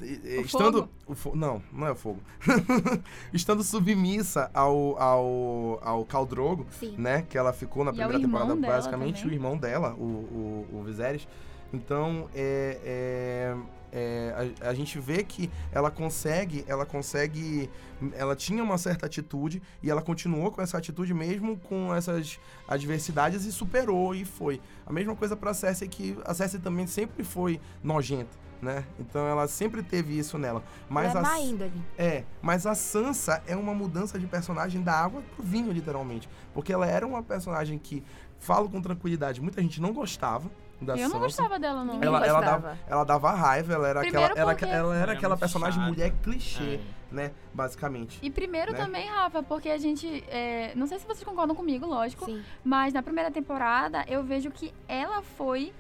o- estando. fogo? O não, não é o fogo. estando submissa ao, ao, ao Caldrogo, Sim. né? Que ela ficou na E primeira temporada, basicamente, também. o irmão dela, o, o, o Viserys. Então, é, é, é, a, a gente vê que ela consegue, ela consegue, ela tinha uma certa atitude e ela continuou com essa atitude mesmo com essas adversidades e superou e foi. A mesma coisa pra Cersei que a Cersei também sempre foi nojenta, né? Então ela sempre teve isso nela. Mas ela é a má índole. é, mas a Sansa é uma mudança de personagem da água pro vinho, literalmente. Porque ela era uma personagem que, falo com tranquilidade, muita gente não gostava da Eu Sansa. não gostava dela, não. Ela, ela, gostava. dava, ela dava raiva, ela era Primeiro aquela, ela, porque- ela era Era aquela muito personagem chata. mulher clichê, É. né? Basicamente. E primeiro né? também, Rafa, porque a gente. é, não sei se vocês concordam comigo, lógico. Sim. Mas na primeira temporada eu vejo que ela foi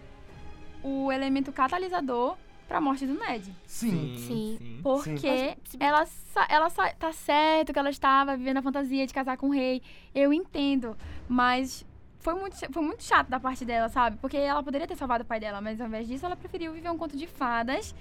o elemento catalisador pra morte do Ned. Sim. Sim. Porque Mas, se bem- ela, ela tá certo que ela estava vivendo a fantasia de casar com o rei. Eu entendo. Mas foi muito, foi muito chato da parte dela, sabe? Porque ela poderia ter salvado o pai dela, mas ao invés disso ela preferiu viver um conto de fadas.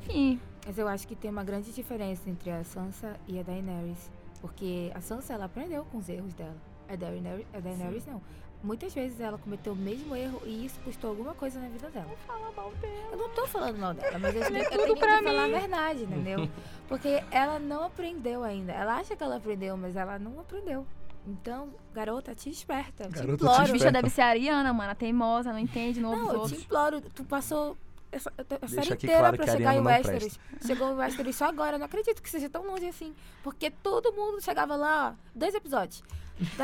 Enfim, Mas eu acho que tem uma grande diferença entre a Sansa e a Daenerys. Porque a Sansa, ela aprendeu com os erros dela. A Daenerys, a Daenerys não. Muitas vezes ela cometeu o mesmo erro e isso custou alguma coisa na vida dela. fala mal dela. Eu não tô falando mal dela, mas eu, tenho- eu tudo tenho que pra falar a verdade, entendeu? Porque ela não aprendeu ainda. Ela acha que ela aprendeu, mas ela não aprendeu. Então, garota, te esperta. Garota, te te imploro. A bicha deve ser a Ariana, mano, a teimosa, não entende, não ouve Não, os eu te imploro. Tu passou essa, a série inteira claro pra chegar em não Westeros. Chegou em Westeros só agora. Eu não acredito que seja tão longe assim. Porque todo mundo chegava lá, ó, dois episódios.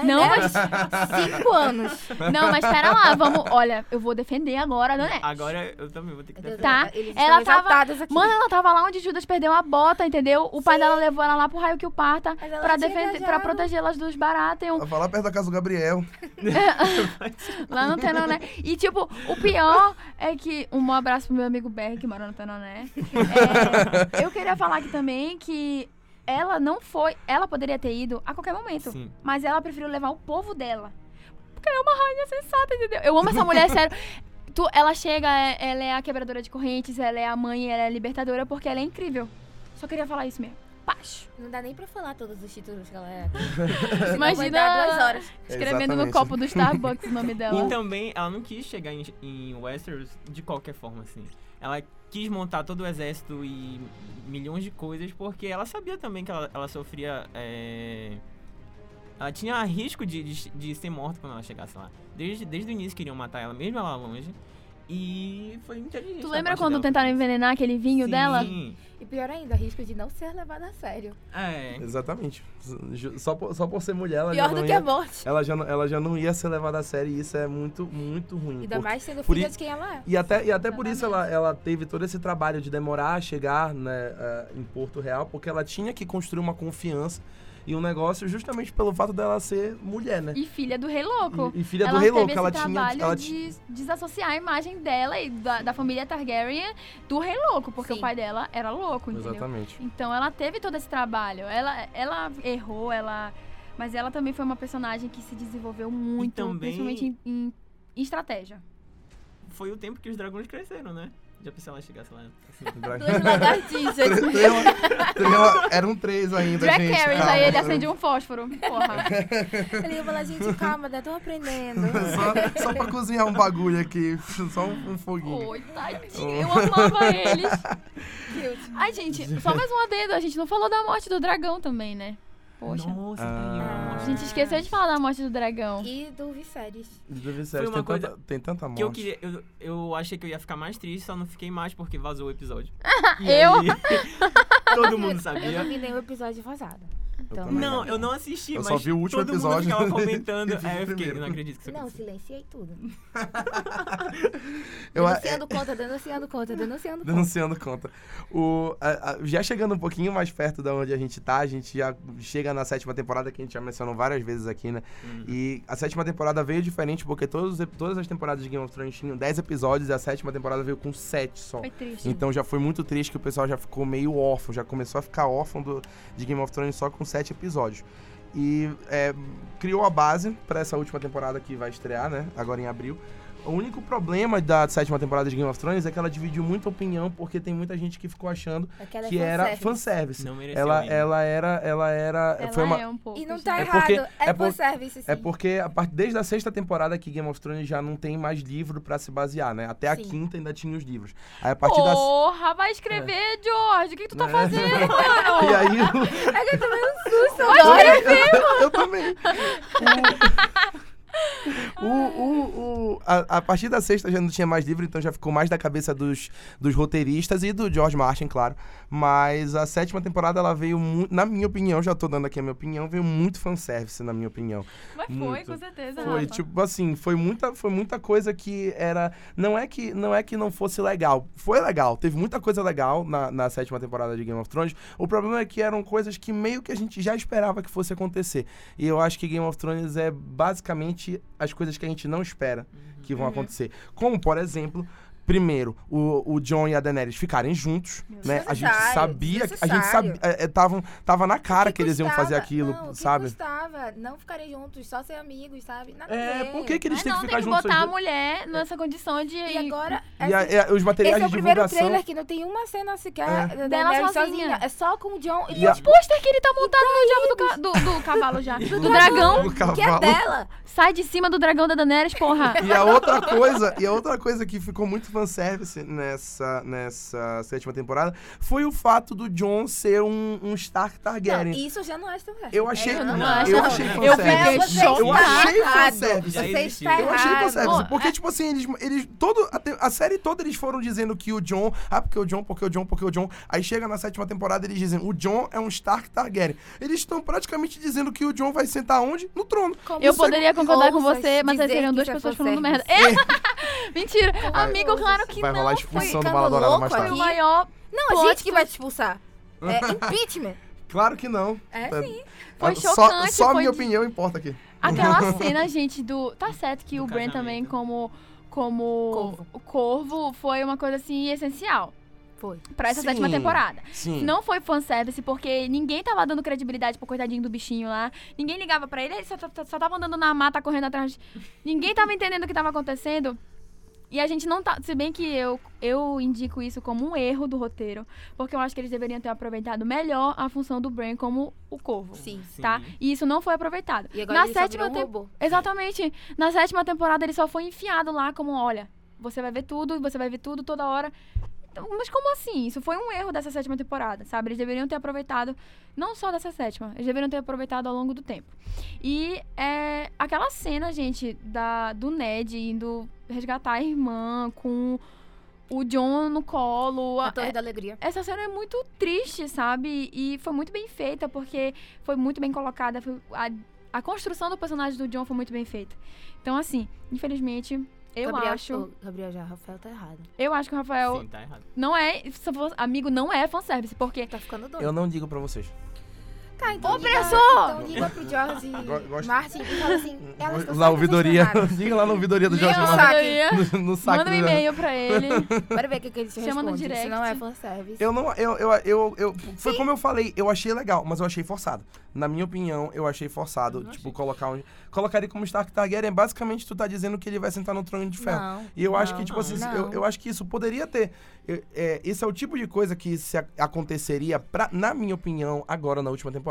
Não, mas... Cinco anos. Não, mas pera lá, vamos. Olha, eu vou defender agora a. Agora eu também vou ter que defender. Tá. Eles Ela estão tava- aqui. Mano, ela tava lá onde Judas perdeu a bota, entendeu? O pai dela levou ela lá pro raio que o parta ela pra, defender, pra viajado. protegê-las dos Baratheon. Vai lá perto da casa do Gabriel. Lá no Tenoné. E, tipo, o pior é que. Um abraço pro meu amigo Berg, que mora no Tenoné. É, eu queria falar aqui também que ela não foi. Ela poderia ter ido a qualquer momento. Sim. Mas ela preferiu levar o povo dela. Porque ela é uma rainha sensata, entendeu? Eu amo essa mulher, sério. Tu, ela chega, é- ela é a quebradora de correntes, ela é a mãe, ela é a libertadora, porque ela é incrível. Só queria falar isso mesmo. Não dá nem pra falar todos os títulos, galera. Imagina- Imagina. Vai dar duas horas. Escrevendo no copo do Starbucks o nome dela. E também, ela não quis chegar em, em Westeros de qualquer forma, assim. Ela quis montar todo o exército e milhões de coisas, porque ela sabia também que ela, ela sofria. é, Ela tinha risco de, de, de ser morta quando ela chegasse lá. Desde, desde o início queriam matar ela, mesmo ela longe. E foi inteligente. Tu lembra quando dela. tentaram envenenar aquele vinho Sim. dela? E pior ainda, risco de não ser levada a sério. É. Exatamente. Só por, só por ser mulher, ela já Pior não do que ia... a morte. Ela já, não- ela já não ia ser levada a sério e isso é muito, muito ruim. Ainda porque- mais sendo filha i- de quem ela é. E até, e até por isso ela, ela teve todo esse trabalho de demorar a chegar né, eh, em Porto Real, porque ela tinha que construir uma confiança e um negócio justamente pelo fato dela ser mulher, né? E filha do Rei Louco. E, e filha ela do Rei teve Louco, esse ela tinha. trabalho Ela de desassociar a imagem dela e da, da família Targaryen do Rei Louco, porque Sim. o pai dela era louco, entendeu? Exatamente. Então ela teve todo esse trabalho. Ela, ela errou, ela. Mas ela também foi uma personagem que se desenvolveu muito, também- principalmente em, em- em estratégia. Foi o tempo que os dragões cresceram, né? Já pensei lá. Assim. Duas lagartixas. Três- três- Eram três ainda, Jack gente. Harris, calma. aí ele acende um fósforo. Porra. Ele ia falar, gente, calma, né? Tô aprendendo. Só, só pra cozinhar um bagulho aqui. Só um, um foguinho. Oi, tadinho. Eu amava eles. Ai, gente, só mais um adendo. A gente não falou da morte do dragão também, né? Poxa. Nossa, Ah. A gente esqueceu de falar da morte do dragão. E do Viserys. Foi uma tem, coisa tanta, tem tanta morte. Que eu queria. Eu, eu achei que eu ia ficar mais triste, só não fiquei mais porque vazou o episódio. Eu? aí, todo mundo Eu sabia. não vi nenhum episódio vazado. Então, Não, eu não assisti, Eu mas só vi o último todo episódio. mundo ficava comentando. E é, eu fiquei, primeiro. não acredito que isso Não, aconteceu. silenciei tudo. Eu, é, denunciando conta, denunciando conta, denunciando conta. Denunciando conta. O, a- a- já chegando um pouquinho mais perto da onde a gente tá, a gente já chega na sétima temporada, que a gente já mencionou várias vezes aqui, né? Hum. E a sétima temporada veio diferente, porque todos, todas as temporadas de Game of Thrones tinham 10 episódios e a sétima temporada veio com 7 só. Foi triste. Então já foi muito triste que o pessoal já ficou meio órfão, já começou a ficar órfão do, de Game of Thrones só com 7 episódios. E é, criou a base pra essa última temporada que vai estrear, né? Agora em abril. O único problema da sétima temporada de Game of Thrones é que ela dividiu muita opinião, porque tem muita gente que ficou achando Aquela que é era fanservice. Não mereceu Ela, ela era. Ela era. Ela foi uma, é um pouco. E não gente. tá É errado. porque- é é por- fanservice, sim. É porque a part... desde a sexta temporada que Game of Thrones já não tem mais livro pra se basear, né? Até a Sim. quinta ainda tinha os livros. Aí a partir da. Porra, vai escrever, George. O que, que tu tá É. fazendo, E mano? aí. É que eu tomei um susto eu, agora. também, eu também. O, o, o, a, a partir da sexta já não tinha mais livro, então já ficou mais da cabeça dos, dos roteiristas e do George Martin, claro. Mas a sétima temporada, ela veio muito, na minha opinião, já tô dando aqui a minha opinião, veio muito fanservice, na minha opinião. Mas foi, Muito. com certeza. Foi, Rafa. tipo assim, foi muita, foi muita coisa que era. Não é que não é que não fosse legal. Foi legal. Teve muita coisa legal na, na sétima temporada de Game of Thrones. O problema é que eram coisas que meio que a gente já esperava que fosse acontecer. E eu acho que Game of Thrones é basicamente as coisas que a gente não espera que vão acontecer. Como, por exemplo. Primeiro, o, o John e a Daenerys ficarem juntos, né? A gente sabia, que- a gente sabia, é, é, tavam, tava na cara que, que eles iam fazer aquilo, não, o que sabe? custava não ficarem juntos, só ser amigos, sabe? Nada a É, por que, que eles Mas têm não, que tem ficar que juntos? botar a os dois? mulher nessa condição de... E agora, E a- é, os materiais esse é o de primeiro divulgação. trailer que não tem uma cena sequer É. da Dela Daenerys sozinha. É só com o John e, E a- Os pôster que ele tá montado no diabo do, ca- do, do cavalo já. Do, dragão. Do que é dela. Sai de cima do dragão da Daenerys, porra. E a outra coisa, e a outra coisa que ficou muito fanservice nessa, nessa sétima temporada foi o fato do Jon ser um, um Stark Não, Targaryen. isso já não é fanservice. Eu achei. Eu não Não, acho, eu não. achei Eu fanservice. Eu está achei errado. fanservice. Você está Eu achei errado. fanservice, Pô, porque, é- tipo assim, eles, eles todo, a, a série toda eles foram dizendo que o John, ah, porque o John, porque o John, porque o John, aí chega na sétima temporada eles dizem, o John é um Stark Targaryen. Eles estão praticamente dizendo que o John vai sentar onde? No trono. Como Eu é- poderia concordar com você, mas aí seriam duas é pessoas falando merda. É. Mentira. Amigo, claro que Vai não. rolar a foi expulsão do mais louco foi tarde. o maior. Não, a gente que vai te expulsar. É impeachment. Claro que não. É Tá- sim. Foi só chocante, só a foi minha de- opinião importa aqui. Aquela cena, gente, do. Tá certo que Do o Bran também, como. Como Corvo. o Corvo, foi uma coisa assim essencial Foi. pra essa Sim. sétima temporada. Sim. Não foi fanservice, porque ninguém tava dando credibilidade pro coitadinho do bichinho lá. Ninguém ligava pra ele, ele só, só, só tava andando na mata, correndo atrás. Ninguém tava entendendo o que tava acontecendo. E a gente não tá. Se bem que eu, eu indico isso como um erro do roteiro, porque eu acho que eles deveriam ter aproveitado melhor a função do Bran como o corvo. Sim. Tá? E isso não foi aproveitado. E agora Na ele só sétima virou um. Exatamente. Na sétima temporada ele só foi enfiado lá como, olha, você vai ver tudo, você vai ver tudo toda hora. Então, mas como assim? Isso foi um erro dessa sétima temporada, sabe? Eles deveriam ter aproveitado, não só dessa sétima, eles deveriam ter aproveitado ao longo do tempo. E é, aquela cena, gente, da, do Ned indo resgatar a irmã com o John no colo. A Torre da Alegria. essa cena é muito triste, sabe? E foi muito bem feita, porque foi muito bem colocada. foi- a, a construção do personagem do John foi muito bem feita. Então, assim, infelizmente, eu Gabriel, acho. Ô, Gabriel já, Rafael tá errado. Eu acho que o Rafael Sim, tá errado. não é. se for- Amigo, não é fanservice, porque. Tá ficando doido. Eu não digo pra vocês. Tá, então liga, Opressor! então liga pro gosto- Martin e fala assim, elas estão certas, ouvidoria. Diga lá na ouvidoria do Jorge. Marcos. No, no saco Manda um e-mail pra ele. Bora ver o que, que ele te Chama no responde. direct. Isso não é fanservice. Eu não, eu, eu, eu, eu foi como eu falei, eu achei legal, mas eu achei forçado. Na minha opinião, eu achei forçado, não tipo, achei. colocar um, colocar ele como Stark Targaryen, basicamente tu tá dizendo que ele vai sentar no trono de ferro. Não, E eu acho não, que, tipo assim, não. eu, eu acho que isso poderia ter. eu- é, esse é o tipo de coisa que se a- aconteceria, pra, na minha opinião, agora na última temporada.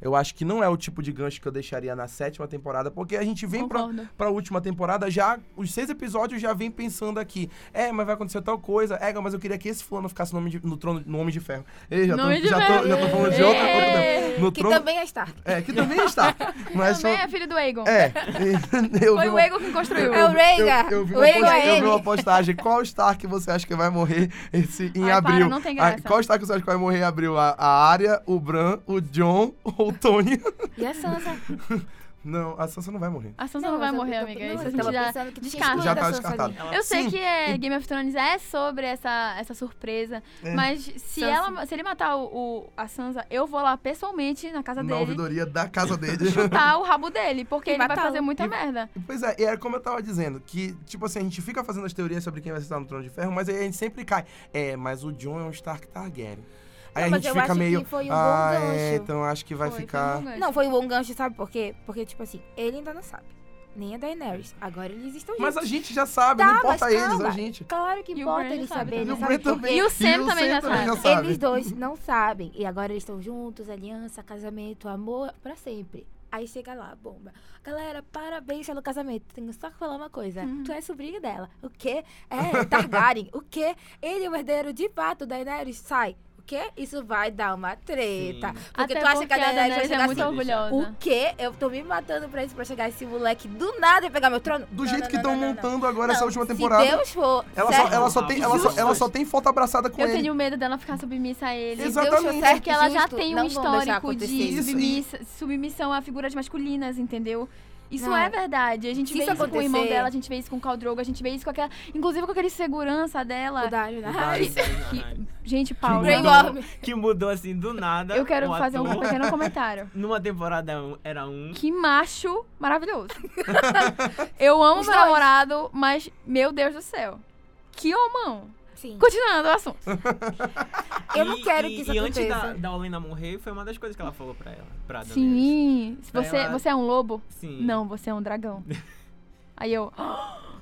Eu acho que não é o tipo de gancho que eu deixaria na sétima temporada, porque a gente vem pra, pra última temporada, já. Os seis episódios já vem pensando aqui. É, mas vai acontecer tal coisa. É, mas eu queria que esse fulano ficasse no, de- no trono no Homem de Ferro. Ei, já, tô, de já, Ferro. tô, já tô falando de outra, outra Ê! No Que trono. também é Stark. É, que também está. Mas Também só- é filho do Aegon. É. eu Foi vi o Aegon que construiu. É o Rhaegar. eu, eu vi uma Aegon posta- é eu vi uma postagem. Qual Stark você acha que vai morrer esse, em Ai, para, abril? não tem Ah, graça. qual Stark você acha que vai morrer em abril? A, a Arya, o Bran, o John ou o Tony? E a Sansa? Não, a Sansa não vai morrer. A Sansa não, vai mas eu- morrer, amiga. não, Isso a gente já que descarta. Já a tá Sansa descartado. Eu sei Sim. que é, Game of Thrones é sobre essa, essa surpresa, É. mas se, Sansa. ela, se ele matar o, o- a Sansa, eu vou lá pessoalmente na casa Na dele ouvidoria da casa dele. chutar o rabo dele, porque E ele vai fazer muita E- merda. Pois é, e era como eu tava dizendo, que, tipo assim, a gente fica fazendo as teorias sobre quem vai estar no trono de ferro, mas aí a gente sempre cai. É, mas o John é um Stark Targaryen. Aí Não, a mas gente eu fica acho meio. que foi um bom ah, é, gancho." então acho que vai Foi, foi ficar. um bom gancho. Não, foi um bom gancho, sabe por quê? Porque, tipo assim, ele ainda não sabe. Nem a Daenerys. Agora eles estão juntos. Mas a gente já sabe, Tá, não importa mas eles, calma. a gente. Claro que E o importa eles já sabe saberem, E o sabe Bran por também. quê? E o Sam também já sabe. sabe. Eles dois não sabem. E agora eles estão juntos, aliança, casamento, amor, pra sempre. Aí chega lá, bomba. Galera, parabéns pelo casamento. Tenho só que falar uma coisa. Uhum. Tu é sobrinho dela. O quê? É, Targaryen. o quê? Ele é o herdeiro de fato da Daenerys. Sai. Quê? Isso vai dar uma treta. Sim. Porque Até tu acha porque que a Daenerys vai é chegar muito assim, orgulhosa. o quê? Eu tô me matando pra isso, pra chegar esse moleque do nada e pegar meu trono? Do Não, jeito não, que estão não, não, não. montando agora essa última se temporada. Deus for Ela só, certo, ela, só tem, ela, só, ela só tem foto abraçada com Eu ele. tenho medo dela ficar submissa a ele. Se Exatamente. Certo, Porque ela já tem um histórico de submissa- submissão a figuras masculinas, entendeu? Isso Não. é verdade. A gente Se vê isso isso com o irmão dela, a gente vê isso com o Khal Drogo, a gente vê isso com aquela... Inclusive com aquele segurança dela. O Dario, né? Que-. Gente, Paula, Grey mudou. Que mudou assim do nada. eu quero o fazer um pequeno comentário. Numa temporada um- era um. Que macho maravilhoso. eu amo Os meu dois. namorado, mas, meu Deus do céu. Que homão. Sim. Continuando o assunto. Eu não E- quero e- que isso E aconteça. antes da, da Olena morrer, foi uma das coisas que ela falou pra ela. Pra. Sim. Você, ela- você é um lobo? Sim. Não, você é um dragão. Aí eu.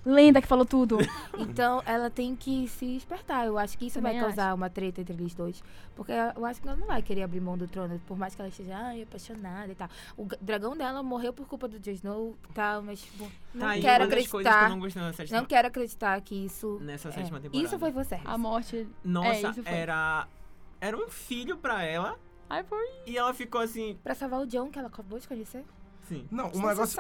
Lenda que falou tudo. Então ela tem que se espertar. Eu acho que isso Também vai causar uma treta entre eles dois. Porque eu acho que ela não vai querer abrir mão do trono, por mais que ela esteja ai, apaixonada e tal. O dragão dela morreu por culpa do Jon Snow e tal, mas tipo, não Tá quero coisas que eu acreditar. não gostei nessa Não sétima, quero acreditar que isso. nessa é. sétima temporada. Isso foi você. A morte. Nossa, É, isso foi. era. Era um filho pra ela. Ai, foi. E ela ficou assim. Pra salvar o John, que ela acabou de conhecer. Sim. Não, um negócio.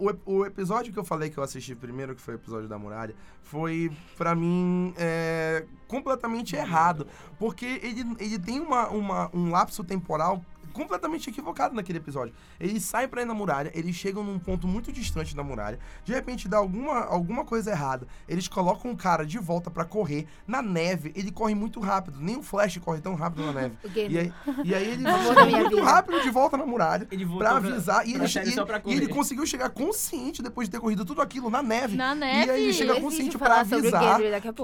um- o, o episódio que eu falei que eu assisti primeiro, que foi o episódio da muralha, foi, pra mim, é, completamente errado. Porque ele, ele tem uma, uma- um lapso temporal completamente equivocado naquele episódio. Eles saem pra ir na muralha, eles chegam num ponto muito distante da muralha, de repente dá alguma, alguma coisa errada, eles colocam o cara de volta pra correr na neve, ele corre muito rápido, nem o Flash corre tão rápido na neve. O E aí, e aí ele chega muito vida. rápido de volta na muralha Ele pra avisar. e, pra ele, e- só pra e ele conseguiu chegar consciente depois de ter corrido tudo aquilo na neve. Na E neve. aí ele chega consciente pra avisar.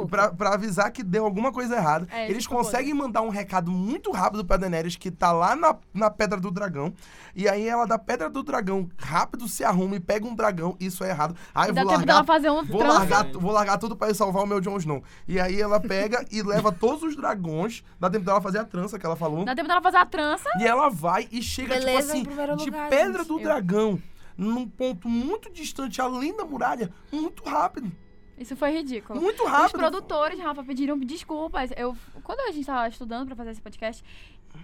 Pra, pra avisar que deu alguma coisa errada. É, Eles conseguem mandar um recado muito rápido pra Daenerys, que tá lá na, na Pedra do Dragão. E aí ela da Pedra do Dragão rápido se arruma e pega um dragão. Isso é errado. Aí dá vou tempo dela largar. fazer um Vou trança. largar, vou largar tudo pra ir salvar o meu Jon Snow. E aí ela pega e leva todos os dragões. Dá tempo dela fazer a trança que ela falou. Dá tempo dela fazer a trança. E ela vai e chega, Beleza tipo assim, de lugar, Pedra gente. do Eu- Dragão, num ponto muito distante, além da muralha, muito rápido. Isso foi ridículo. Muito Os rápido. produtores, Rafa, pediram desculpas. Eu, quando a gente tava estudando pra fazer esse podcast,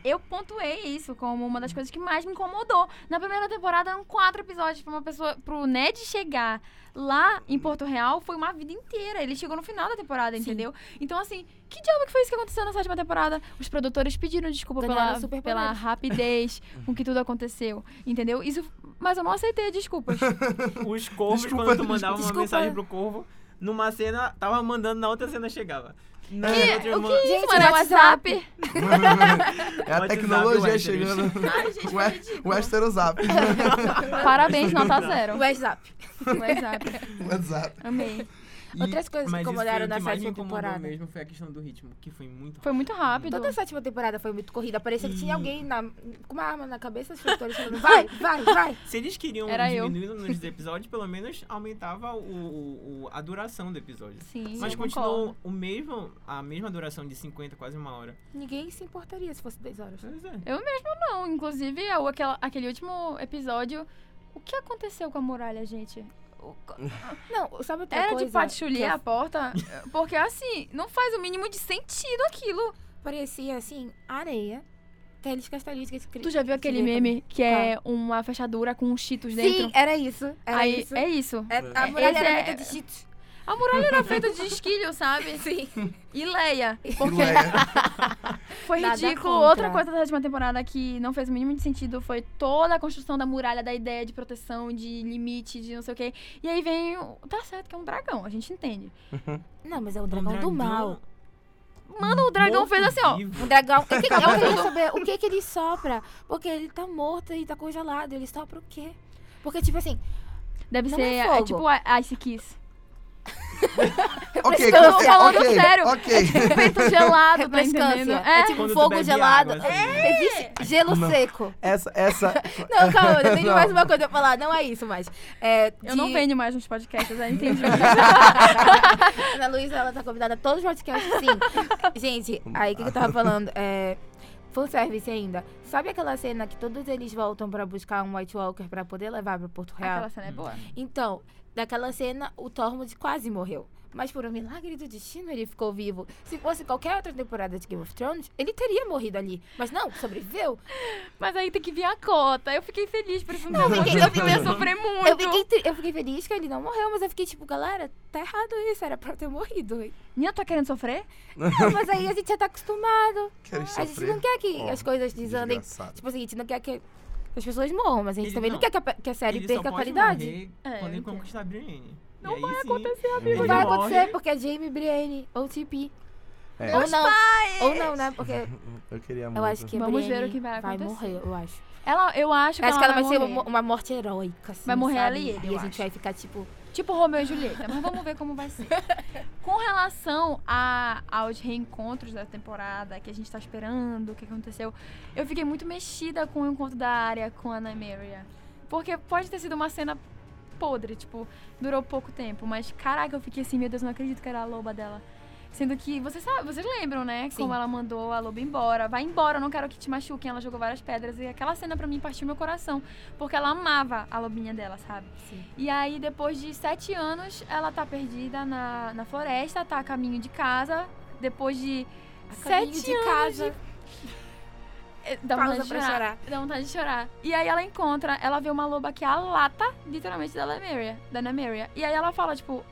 eu pontuei isso como uma das coisas que mais me incomodou. Na primeira temporada eram quatro episódios pra uma pessoa, pro Ned chegar lá em Porto Real foi uma vida inteira. Ele chegou no final da temporada, entendeu? Então assim, que diabo que foi isso que aconteceu na sétima temporada? Os produtores pediram desculpa Ganharam pela, pela rapidez com que tudo aconteceu, entendeu? Isso, mas eu não aceitei desculpas. Os corvos, Desculpa, quando tu mandava uma desculpa. mensagem pro corvo, numa cena, tava mandando, na outra cena chegava. Na Que- outra, o que é isso, Gente, mano? É WhatsApp. WhatsApp? É a tecnologia chegando. Ai, gente, O é- Westerosap. Parabéns, nota zero. O WhatsApp. WhatsApp. WhatsApp. Amei. E- Outras coisas que incomodaram o na sétima temporada. mesmo foi a questão do ritmo, que foi muito Foi muito rápido. Toda a sétima temporada foi muito corrida. Parecia que tinha alguém na- com uma arma na cabeça, os produtores falando, vai, vai, vai. Se eles queriam Era eu. diminuir nos episódios, pelo menos aumentava o, o- a duração do episódio. Sim, Mas eu continuou o mesmo, a mesma duração de 50, quase uma hora. Ninguém se importaria se fosse 10 horas. Pois é. Eu mesmo não. Inclusive, o- aquela, aquele último episódio. O que aconteceu com a muralha, gente? O- Não, sabe outra Era coisa? de patichulher que a porta? Porque assim, não faz o mínimo de sentido aquilo. Parecia, assim, areia. Aqueles castelinhos que Tu já viu aquele meme que é uma fechadura com cheetos dentro? Sim, era isso. Era Aí, isso. é isso. É, a muralha Esse era é- feita de cheats. A muralha era feita de esquilho, sabe? Sim. E Leia. Porque Leia. Foi Nada ridículo. contra. Outra coisa da sétima temporada que não fez o mínimo de sentido foi toda a construção da muralha, da ideia de proteção, de limite, de não sei o quê. E aí vem. o- Tá certo que é um dragão, a gente entende. Não, mas é o dragão, do mal. Mano, o dragão fez assim, ó. Um dragão. O que, que, eu queria saber o que, que ele sopra. Porque ele tá morto e tá congelado. Ele sopra o quê? Porque, tipo assim, Deve Não ser. é É, tipo a Ice Kiss. Ok, Eu tô ok, falando ok, sério. ok. Peito gelado, tá entendendo? refrescância. É. É tipo tu fogo gelado. água, assim. Existe gelo Não. seco. Essa, essa... Não, calma, eu tenho Não. mais uma coisa pra falar. Não é isso, mas. É, Eu não de- venho mais nos podcasts, eu entendi. Ana Luísa, ela tá convidada a todos os podcasts, sim. Gente, aí o que, que eu tava falando? É. Fanservice ainda. Sabe aquela cena que todos eles voltam pra buscar um White Walker pra poder levar pra Porto Real? Aquela cena é boa. Então, daquela cena, o Tormund quase morreu. Mas por um milagre do destino, ele ficou vivo. Se fosse qualquer outra temporada de Game of Thrones, ele teria morrido ali. Mas não, sobreviveu. Mas aí tem que vir a cota. Eu fiquei feliz por isso não eu fiquei- morrido, porque eu ia sofrer muito. Eu fiquei, tri- eu fiquei feliz que ele não morreu, mas eu fiquei tipo, galera, tá errado isso, era pra eu ter morrido. Nina, tá querendo sofrer? Não, mas aí a gente já tá acostumado. Queres A gente sofrer? não quer que Ó, as coisas desandem. desgraçado. Tipo assim, a gente não quer que as pessoas morram, mas a gente Ele também não, não. quer que a, que a série Ele perca só a qualidade. É, quando ele conquistar a Brienne. Não vai sim, acontecer, Não amigo. ele vai morre. acontecer porque é Jamie Brienne ou TP. É, Ou não. Ou não, né? Porque eu queria muito. eu acho que a Vamos ver o que vai vai acontecer. morrer, eu acho. Ela, eu acho que acho ela, que ela vai, ser morrer. uma, uma morte heróica, assim, Vai morrer sabe? ela e ele, E eu a gente acho. vai ficar tipo... Tipo Romeu e Julieta, mas vamos ver como vai ser. Com relação a, aos reencontros da temporada que a gente tá esperando, o que aconteceu, eu fiquei muito mexida com o encontro da área com a Nymeria. Porque pode ter sido uma cena podre, tipo, durou pouco tempo. Mas, caraca, eu fiquei assim, meu Deus, não acredito que era a loba dela. Sendo que, vocês, sabe, vocês lembram, né? Sim. Como ela mandou a loba embora. Vai embora, eu não quero que te machuquem. Ela jogou várias pedras. E aquela cena pra mim partiu meu coração. Porque ela amava a lobinha dela, sabe? Sim. E aí, depois de sete anos, ela tá perdida na, na floresta, tá a caminho de casa. Depois de A sete de anos casa. Eh, Dá Pausa vontade de pra chorar. chorar. Dá vontade de chorar. E aí ela encontra, ela vê uma loba que é a lata, literalmente, da Lemuria. Da Nemeria. E aí ela fala, tipo,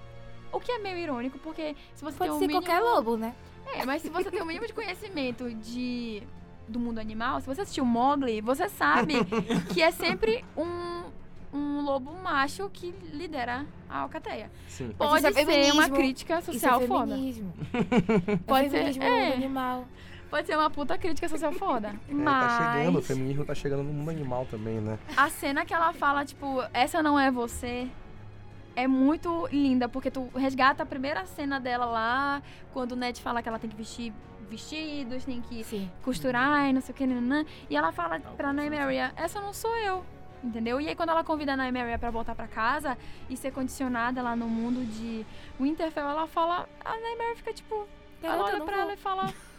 o que é meio irônico, porque se você Pode tem um ser mínimo... qualquer lobo, né? É, mas se você tem o mínimo de conhecimento de do mundo animal, se você assistiu Mowgli, você sabe que é sempre um, um lobo macho que lidera a alcateia. Sim. Mas Pode isso é ser uma crítica Isso social é foda. feminismo. Pode é ser, é. animal. Pode ser uma puta crítica social foda. É, mas tá chegando, o feminismo tá chegando no mundo animal também, né? a cena que ela fala, tipo, essa não é você, é muito linda, porque tu resgata a primeira cena dela lá, quando o Ned fala que ela tem que vestir vestidos, tem que Sim. costurar e não sei o que, nananã, e ela fala pra Nymeria, essa não sou eu. Entendeu? E aí quando ela convida a Nymeria pra voltar pra casa e ser condicionada lá no mundo de Winterfell, ela fala, a Nymeria fica tipo, ela olha não pra vou. ela e fala.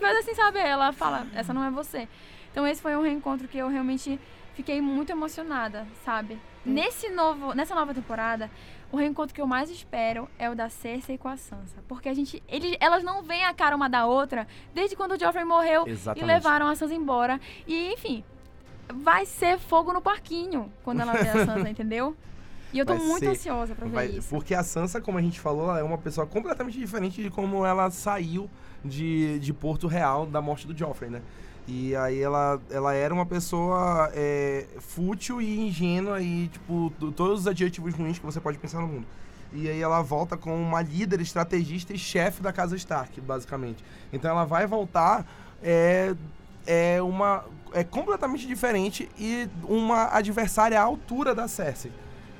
faz assim, sabe? Ela fala, essa não é você. Então esse foi um reencontro que eu realmente fiquei muito emocionada, sabe? Nesse novo, nessa nova temporada, o reencontro que eu mais espero é o da Cersei com a Sansa. Porque a gente. Eles, elas não veem a cara uma da outra desde quando o Joffrey morreu Exatamente. e levaram a Sansa embora. E, enfim, vai ser fogo no parquinho quando ela vê a Sansa, entendeu? E eu tô Vai muito ser- ansiosa pra ver Vai- isso. porque a Sansa, como a gente falou, ela é uma pessoa completamente diferente de como ela saiu de, de Porto Real da morte do Joffrey, né? E aí ela, ela era uma pessoa é, fútil e ingênua e, tipo, todos os adjetivos ruins que você pode pensar no mundo. E aí ela volta como uma líder, estrategista e chefe da casa Stark, basicamente. Então ela vai voltar é, é uma é completamente diferente e uma adversária à altura da Cersei.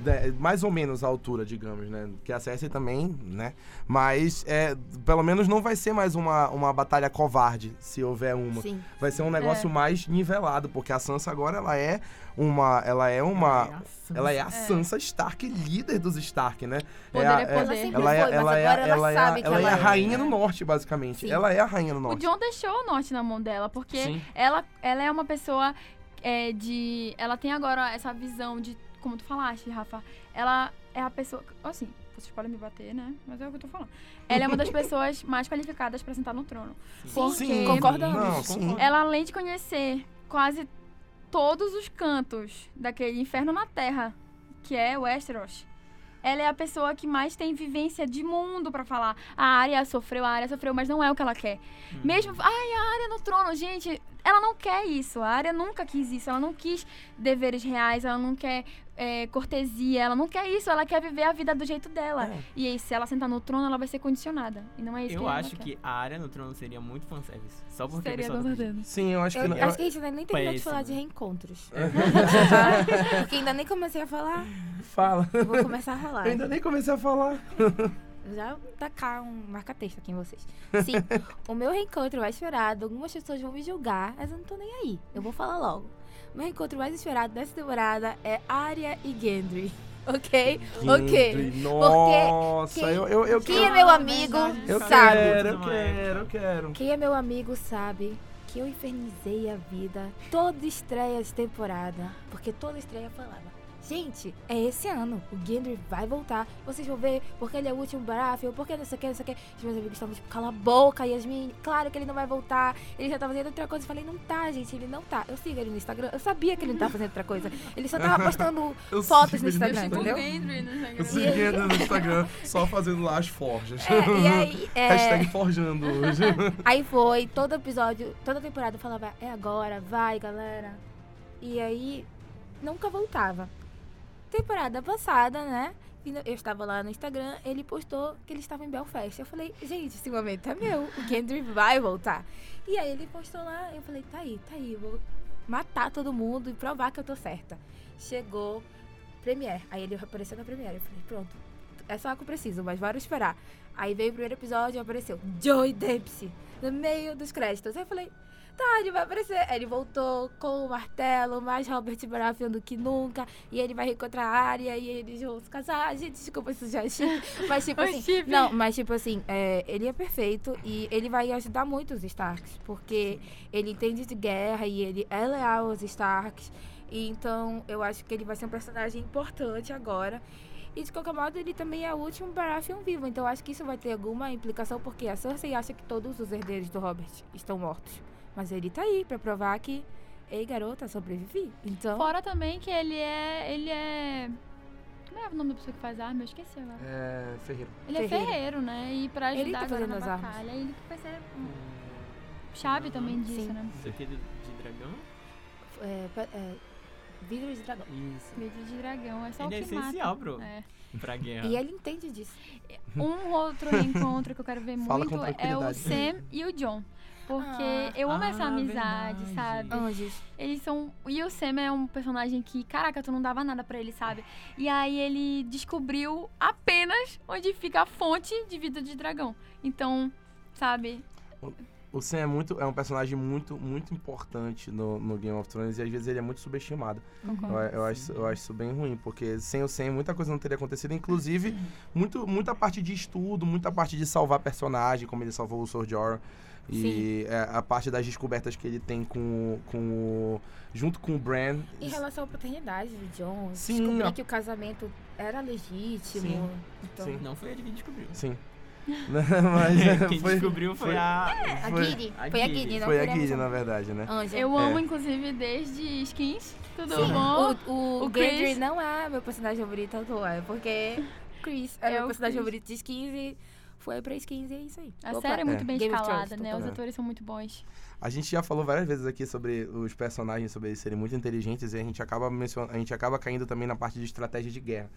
De- mais ou menos à altura, digamos, né? Que a Cersei também, né? Mas é, pelo menos não vai ser mais uma, uma batalha covarde, se houver uma. Sim. Vai ser um negócio É. mais nivelado, porque a Sansa agora ela é uma ela é uma ela é a Sansa Stark, líder dos Stark, né? Poder a- é poder. Ela sempre ela é, foi, ela é, ela ela é, a- sabe ela é a é, rainha do norte, basicamente. Sim. Ela é a rainha do O norte. John deixou o norte na mão dela, porque Sim. ela, ela é uma pessoa é, de. Ela tem agora essa visão de. Como tu falaste, Rafa. Ela é a pessoa. Assim, vocês podem me bater, né? Mas é o que eu tô falando. Ela é uma das pessoas mais qualificadas pra sentar no trono. Porque Sim, concordamos. Não, sim. ela, além de conhecer quase todos os cantos daquele inferno na Terra, que é Westeros. Ela é a pessoa que mais tem vivência de mundo pra falar. A área sofreu, a área sofreu, mas não é o que ela quer. Mesmo, ai, a área no trono, gente, ela não quer isso. A área nunca quis isso. Ela não quis deveres reais, ela não quer é, cortesia, ela não quer isso. Ela quer viver a vida do jeito dela. É. E aí, se ela sentar no trono, ela vai ser condicionada. E não é isso que Eu acho quer. que a área no trono seria muito fanservice. Só porque Seria com certeza. Sim, eu acho que. Eu, não- acho que a gente ainda nem terminou de falar de reencontros. Porque ainda nem comecei a falar. Fala. Eu vou começar a rolar. Eu ainda nem comecei a falar. Já tacar um marca-texto aqui em vocês. Sim, o meu reencontro mais esperado, algumas pessoas vão me julgar, mas eu não tô nem aí. Eu vou falar logo. O meu reencontro mais esperado dessa temporada é Arya e Gendry. Ok? Ok. Gendry, Nossa, quem- eu, eu, eu Quem quero. é meu amigo Eu sabe. quero, eu quero, eu quero. Quem é meu amigo sabe que eu infernizei a vida toda estreia de temporada. Porque toda estreia falava. Gente, é esse ano. O Gendry vai voltar. Vocês vão ver porque ele é o último Baratheon, porque não sei o que, não sei o que. Os meus amigos estavam tipo, cala a boca, Yasmin. Claro que ele não vai voltar. Ele já tá fazendo outra coisa. Eu falei, não tá, gente, ele não tá. Eu sigo ele no Instagram. Eu sabia que ele não tá fazendo outra coisa. Ele só tava postando fotos sigo no Instagram, entendeu? Eu segui ele no Instagram só fazendo lá as forjas. É, e aí, é, Hashtag forjando hoje. Aí foi, todo episódio, toda temporada eu falava, é agora, vai galera. E aí, nunca voltava. Temporada passada, né? Eu estava lá no Instagram, ele postou que ele estava em Belfast. Eu falei, gente, esse momento é meu, o Gendry vai voltar. E aí ele postou lá, eu falei, tá aí, tá aí, vou matar todo mundo e provar que eu tô certa. Chegou Premiere, aí ele apareceu na Premiere. Eu falei, pronto, é só que eu preciso, mas bora esperar. Aí veio o primeiro episódio e apareceu Joey Dempsey no meio dos créditos. Aí eu falei, tá, ele vai aparecer. Aí Ele voltou com o martelo, mais Robert Baratheon do que nunca. E ele vai reencontrar a Arya e eles vão se casar. Gente, desculpa se já é. Mas tipo assim. chip. Não, mas tipo assim, é, ele é perfeito e ele vai ajudar muito os Starks. Porque ele entende de guerra e ele é leal aos Starks. E então eu acho que ele vai ser um personagem importante agora. E de qualquer modo, ele também é o último Baratheon vivo. Então acho que isso vai ter alguma implicação, porque a Cersei acha que todos os herdeiros do Robert estão mortos. Mas ele tá aí pra provar que, ei garota, sobrevivi. Então. Fora também que ele é. Ele é. Como é o nome da pessoa que faz arma? Eu esqueci agora. É, Ferreira. Ele é Ferreiro. ferreiro, né? E pra Ele ajudar tá agora na fazendo as armas. batalha. Ele que vai ser um chave também disso, Sim. né? Isso aqui é de, de dragão? É, é, vidro de dragão. Isso. Vidro de dragão. É só Ele é o que essencial mata. pro, É. pra guerra. E ele entende disso. Um outro reencontro que eu quero ver Fala muito é o. Sam e o John. Porque Ah. eu amo Ah, essa amizade, verdade. sabe? Anjos. Eles são. E o Sam é um personagem que, caraca, tu não dava nada pra ele, sabe? E aí ele descobriu apenas onde fica a fonte de vida de dragão. Então, sabe? O Sam é, muito, é um personagem muito, muito importante no, no Game of Thrones e às vezes ele é muito subestimado. Concordo. Eu, eu acho, eu acho isso bem ruim, porque sem o Sam muita coisa não teria acontecido, inclusive muito, muita parte de estudo, muita parte de salvar personagem, como ele salvou o Sword Jorah. E é, a parte das descobertas que ele tem com, com o. junto com o Bran. Em relação à paternidade do John, Sim, descobrir ó. que o casamento era legítimo. Sim. Então, Sim. Não foi ele que descobriu. Sim. Mas é, Quem foi, descobriu foi, foi- a. A Foi- Guiri. a Foi a Guiri. Guiri, não foi a a na verdade, né? Eu É. amo, inclusive, desde skins. Tudo Sim, bom? o, o, O Gendry Chris- não é meu personagem favorito à toa, é porque Chris é, É meu o personagem Chris. favorito de skins e foi pra skins e é isso aí. A Opa. série é muito É. bem Game escalada, Thrones, né? Os atores são muito bons. A gente já falou várias vezes aqui sobre os personagens, sobre eles serem muito inteligentes, e a gente acaba mencion... a gente acaba caindo também na parte de estratégia de guerra.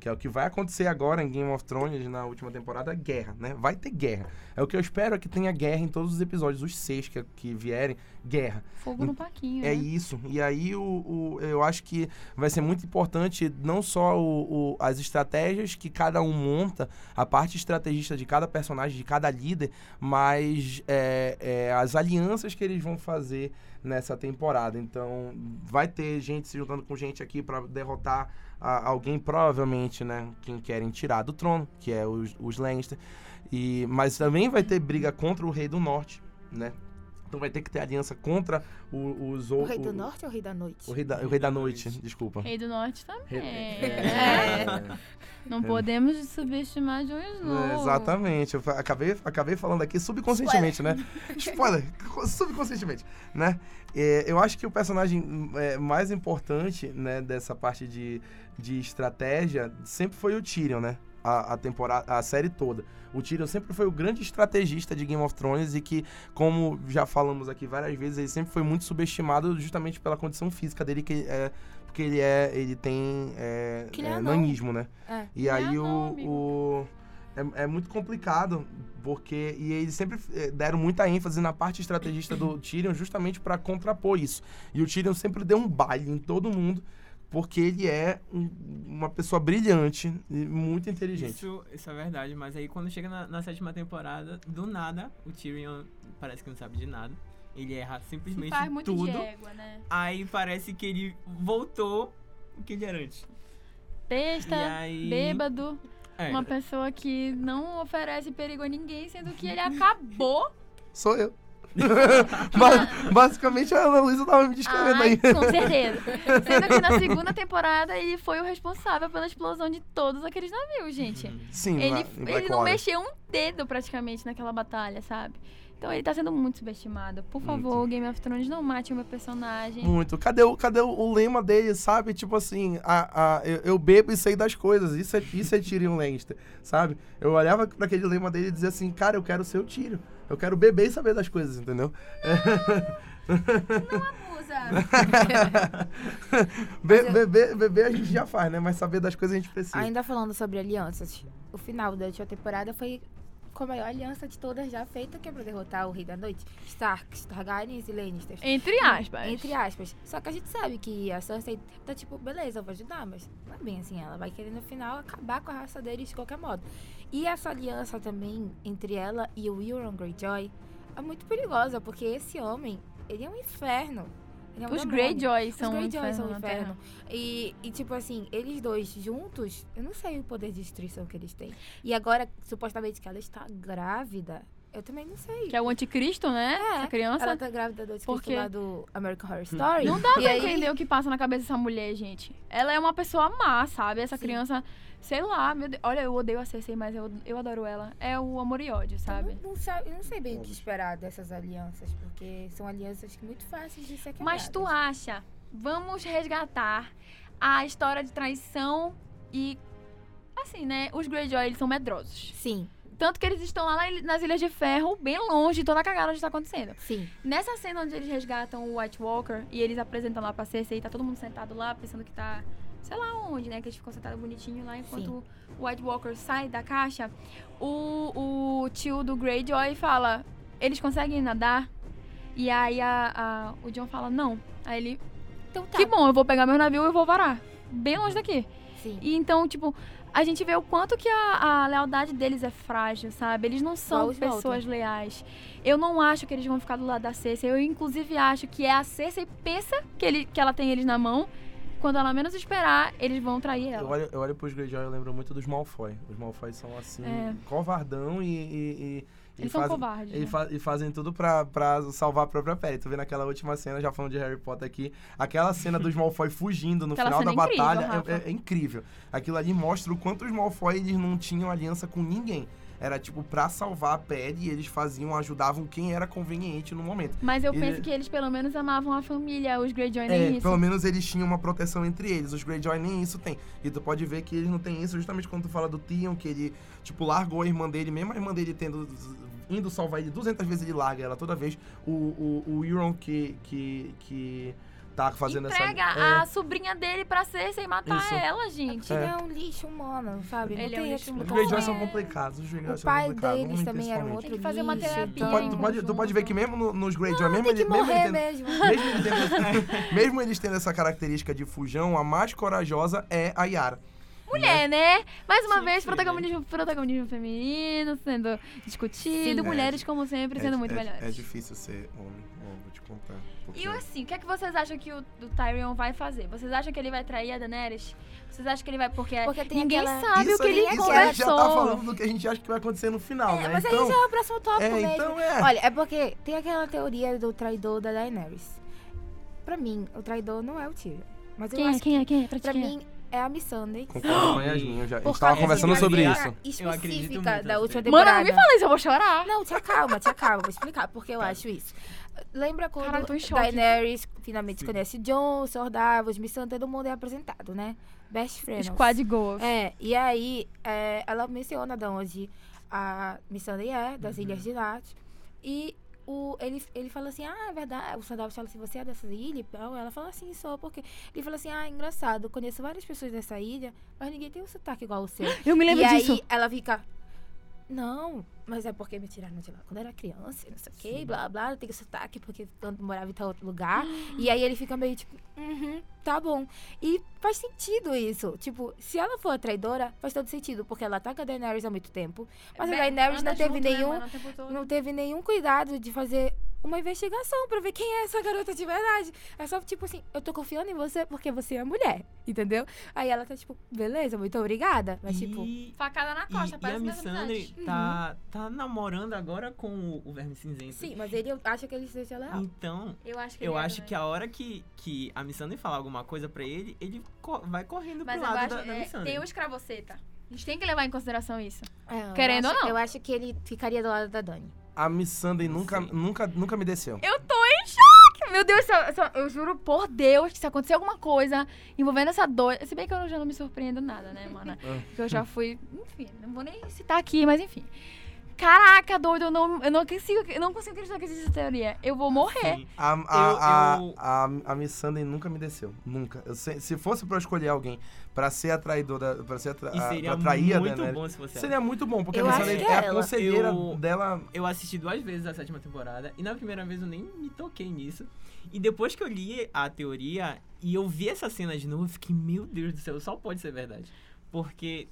Que é o que vai acontecer agora em Game of Thrones na última temporada, guerra, né? Vai ter guerra. É o que eu espero é que tenha guerra em todos os episódios, os seis que, que vierem, guerra. Fogo no paquinho, É né? isso. E aí o, o- eu acho que vai ser muito importante não só o, o- as estratégias que cada um monta, a parte estrategista de cada personagem, de cada líder, mas é, é, as alianças que eles vão fazer nessa temporada. Então vai ter gente se juntando com gente aqui para derrotar a- alguém, provavelmente, né? Quem querem tirar do trono, que é os, os Lannister. E, mas também vai ter briga contra o Rei do Norte, né? Então vai ter que ter aliança contra o- os O outros. Rei do Norte ou o Rei da Noite? O rei da, o rei da noite, desculpa. Rei do Norte também. Rei- É. É, Não podemos subestimar Jon Snow. é, exatamente. Eu acabei, acabei falando aqui subconscientemente, né? Spoiler, subconscientemente, né? É, eu acho que o personagem é, mais importante, né, dessa parte de, de estratégia sempre foi o Tyrion, né? A, a temporada, a série toda. O Tyrion sempre foi o grande estrategista de Game of Thrones e que, como já falamos aqui várias vezes, ele sempre foi muito subestimado justamente pela condição física dele, que é, porque ele é, ele tem é, é é, nanismo, né? É. E É aí anão, o, é, é muito complicado porque e eles sempre deram muita ênfase na parte estrategista do Tyrion justamente para contrapor isso. E o Tyrion sempre deu um baile em todo mundo porque ele é um- uma pessoa brilhante e muito inteligente. Isso, isso é verdade, mas aí quando chega na, na sétima temporada, do nada, o Tyrion parece que não sabe de nada. Ele erra simplesmente faz muito tudo. de égua, né? Aí parece que ele voltou o que ele era antes. Besta, aí- bêbado, É, uma pessoa que não oferece perigo a ninguém, sendo que ele acabou. Sou eu. Ba- Basicamente a Ana Luísa tava me descrevendo aí. com certeza. Sendo que na segunda temporada ele foi o responsável pela explosão de todos aqueles navios, gente. Uhum. Sim, Ele, na, ele não mexeu um dedo praticamente naquela batalha, sabe? Então ele tá sendo muito subestimado. Por favor, Game of Thrones, não mate o meu personagem. Muito. Cadê, o, cadê o, o lema dele, sabe? Tipo assim, a, a, eu, eu bebo e sei das coisas. Isso é, isso é Tyrion Lannister, sabe? Eu olhava pra aquele lema dele e dizia assim, cara, eu quero ser o Tyrion. Eu quero beber e saber das coisas, entendeu? Abusa. Be, eu- beber, beber a gente já faz, né? Mas saber das coisas a gente precisa. Ainda falando sobre alianças, o final da última temporada foi com a maior aliança de todas já feita, que é pra derrotar o Rei da Noite. Starks, Targaryens e Lannisters. Entre aspas. Entre aspas. Só que a gente sabe que a Cersei tá tipo, beleza, eu vou ajudar, mas não é bem assim. Ela vai querer no final acabar com a raça deles de qualquer modo. E essa aliança também entre ela e o Euron Greyjoy é muito perigosa, porque esse homem, ele é um inferno. É um Os. Greyjoy Os são um são inferno um inferno. E, e, tipo assim, eles dois juntos, eu não sei o poder de destruição que eles têm. E agora, supostamente, que ela está grávida, eu também não sei. Que é o anticristo, né? É, Essa criança. Ela tá grávida do Porque- escrito lá do American Horror Story. Não dá pra aí, entender o que passa na cabeça dessa mulher, gente. Ela é uma pessoa má, sabe? Essa Sim. criança, sei lá, meu Deus. Olha, eu odeio a Cersei, mas eu, eu adoro ela. É o amor e ódio, Eu sabe? não, não sabe, eu não sei bem o que esperar dessas alianças, porque são alianças muito fáceis de ser quebradas. Mas tu acha, vamos resgatar a história de traição e. Assim, né? Os Greyjoy, eles são medrosos. Sim, Tanto que eles estão lá na- nas Ilhas de Ferro, bem longe de toda a cagada onde tá acontecendo. sim. Nessa cena onde eles resgatam o White Walker e eles apresentam lá pra Cersei, tá todo mundo sentado lá, pensando que tá, sei lá onde, né? Que eles ficam sentados bonitinho lá, enquanto o White Walker sai da caixa. O, o tio do Greyjoy fala, eles conseguem nadar? E aí a, a- o John fala, não. Aí ele, Então tá. que bom, eu vou pegar meu navio e vou varar. Bem longe daqui. Sim. E então, tipo, a gente vê o quanto que a, a lealdade deles é frágil, sabe? Eles não são pessoas leais. Eu não acho que eles vão ficar do lado da Cersei. Eu, inclusive, acho que é a Cersei pensa que, ele, que ela tem eles na mão. Quando ela menos esperar, eles vão trair Eu ela. olho, eu olho pros Greyjoy e eu lembro muito dos Malfoy. Os Malfoy são assim, É. covardão e. e, e- Eles são fazem- covardes. E, né? fa- e fazem tudo pra, pra salvar a própria pele. Tu vê naquela última cena, já falando de Harry Potter aqui, aquela cena dos Malfoy fugindo no Aquela final da é incrível, batalha Rafa. é, é- é incrível. Aquilo ali mostra o quanto os Malfoy eles não tinham aliança com ninguém. Era tipo pra salvar a pele e eles faziam, ajudavam quem era conveniente no momento. Mas eu Ele- penso que eles pelo menos amavam a família, os Greyjoy É, nem isso. pelo menos eles tinham uma proteção entre eles. Os Greyjoy nem isso tem. E tu pode ver que eles não têm isso justamente quando tu fala do Theon, que ele, tipo, largou a irmã dele, mesmo a irmã dele tendo indo salvar ele 200 vezes, ele larga ela toda vez. O, o, o Euron que, que, que tá fazendo Entrega essa... a sobrinha dele pra Cersei matar Isso. ela, gente. Ele é um lixo humano, sabe? Ele é um lixo Os humano. Greyjoy conceito. são complicados, os O são pai complicados. deles muito também era um outro Tem que fazer uma terapia, Tu pode, tu, pode, tu pode ver que mesmo no- nos Greyjoy, mesmo, Tem que ele, mesmo, ele morrer tendo, mesmo. mesmo, ele tendo, mesmo eles tendo essa característica de fujão, a mais corajosa é a Yara. Mulher, né? Mais uma Tinha vez, ser, né? protagonismo, protagonismo feminino sendo discutido. Sim. Mulheres, como sempre, sendo é, muito é, melhores. É difícil ser homem, vou te contar. porque- E assim, o que é que vocês acham que o, o Tyrion vai fazer? Vocês acham que ele vai trair a Daenerys? Vocês acham que ele vai... Porque, Porque tem ninguém aquela- sabe o isso que aí- ele isso aí a gente já tá conversou. falando do que a gente acha que vai acontecer no final, É, né? mas então, aí já é o próximo tópico é, mesmo. então é. Olha, é porque tem aquela teoria do traidor da Daenerys. Pra mim, o traidor não é o Tyrion. Mas eu Quem é? acho Quem é? Quem é? Pra, pra é? mim, é a Missandei. Concordo com a Yasmin, eu já, Por conversando sobre isso. Eu acredito específica muito da última teoria. Mano, temporada. não me fala isso, eu vou chorar. Não, te acalma, te acalma. Vou explicar porque eu acho isso. Lembra quando Caralho, tô em choque. Daenerys finalmente Sim. conhece Jon, Sor Davos, Missandei, todo mundo é apresentado, né? Best friends. Squad Goals. É, e aí é, ela menciona de onde a Missandei é, das Uhum. Ilhas de Nat. E o, ele, ele fala assim, ah, é verdade. O Sandavos fala assim, você é dessa ilha? e tal. Ela fala assim, sou, porque... Ele fala assim, ah, engraçado, eu conheço várias pessoas dessa ilha, mas ninguém tem um sotaque igual o seu. Eu me lembro e disso. aí ela fica, não, mas é porque me tiraram de lá quando eu era criança, e não sei o quê, blá, blá, eu tenho sotaque porque quando morava em tal outro lugar. e aí ele fica meio tipo, uhum, tá bom. E faz sentido isso. Tipo, se ela for a traidora, faz todo sentido, porque ela tá com a Daenerys há muito tempo. Mas a Daenerys não teve né, nenhum, não teve nenhum cuidado de fazer uma investigação pra ver quem é essa garota de verdade. É só tipo assim, eu tô confiando em você porque você é mulher, entendeu? Aí ela tá tipo, beleza, muito obrigada. Mas tipo, E, Facada na e, costa, e a parece minhas Missandei amizades. tá, tá namorando agora com o, o Verme Cinzento. sim, mas ele acha que ele seja leal. Então, Eu acho que eu é acho que a hora que, que a Missandei falar alguma coisa pra ele, ele co- vai correndo Mas pro eu lado acho, da, da é, Missandei. tem o escravoceta. A gente tem que levar em consideração isso. É, eu Querendo acho- ou não. Eu acho que ele ficaria do lado da Dani. A Missandei nunca, nunca, nunca me desceu. Eu tô em choque! Meu Deus, se- eu juro por Deus que se acontecer alguma coisa envolvendo essa doida. Se bem que eu já não me surpreendo nada, né, mana? Ah. Porque eu já fui. Enfim, não vou nem citar aqui, mas enfim. Caraca, doido, eu não, eu não consigo, eu não consigo acreditar que existe essa teoria. Eu vou morrer. Sim. A, a, Eu- eu- a, a, a Missandei nunca me desceu. Nunca. Eu se, se fosse pra eu escolher alguém pra ser a traidora, pra ser a, tra, E a- seria muito Daenerys, bom se você Seria muito bom, porque Eu a Missandei que é é a conselheira Eu- dela. Eu assisti duas vezes a sétima temporada e na primeira vez eu nem me toquei nisso. E depois que eu li a teoria e eu vi essa cena de novo, eu fiquei, meu Deus do céu, só pode ser verdade. Porque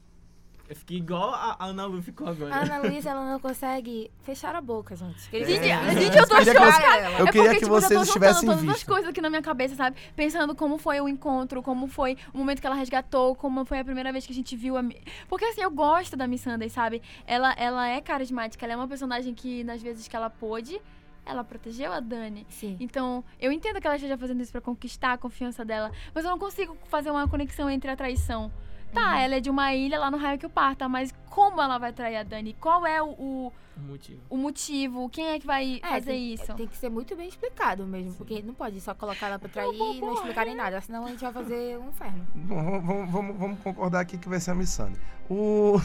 Eu fiquei igual a Ana Lu ficou agora. A Ana Luísa, ela não consegue fechar a boca, gente. Que ele- Gente, É. gente, eu tô queria que chocada. você- Eu é queria porque, que tipo, vocês eu estivessem todas as visto. coisas aqui na minha cabeça, sabe? Pensando como foi o encontro, como foi o momento que ela resgatou, como foi a primeira vez que a gente viu a... Porque, assim, eu gosto da Miss Sunday, sabe? Ela, ela é carismática, ela é uma personagem que, nas vezes que ela pôde, ela protegeu a Dani. Sim. Então, eu entendo que ela esteja fazendo isso pra conquistar a confiança dela, mas eu não consigo fazer uma conexão entre a traição. Tá, Uhum. ela é de uma ilha lá no raio que o parta, mas como ela vai trair a Dani? Qual é o, o, O motivo. o motivo? Quem é que vai É, fazer tem, isso? Tem que ser muito bem explicado mesmo, porque não pode só colocar ela pra trair e não explicarem nada, senão a gente vai fazer um inferno. Bom, vamos, vamos, vamos concordar aqui que vai ser a Missandei. O.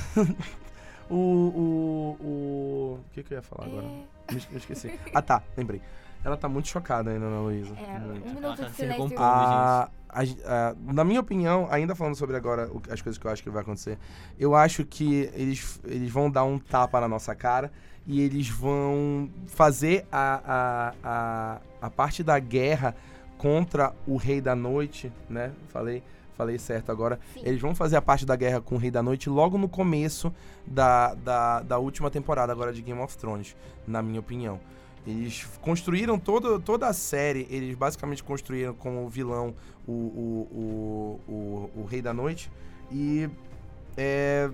o. O. O. O que, que eu ia falar agora? É, Me esqueci. Ah, tá, lembrei. Ela tá muito chocada ainda, Ana Luísa. é, Muito. um minuto de tá silêncio. recompondo. A- a- a- na minha opinião, ainda falando sobre agora o- as coisas que eu acho que vai acontecer, eu acho que eles, eles vão dar um tapa na nossa cara e eles vão fazer a, a, a, a parte da guerra contra o Rei da Noite, né? Falei, falei certo agora. Sim. Eles vão fazer a parte da guerra com o Rei da Noite logo no começo da, da, da última temporada agora de Game of Thrones, na minha opinião. Eles construíram todo, toda a série, eles basicamente construíram como vilão o, o, o, o, o Rei da Noite. E é,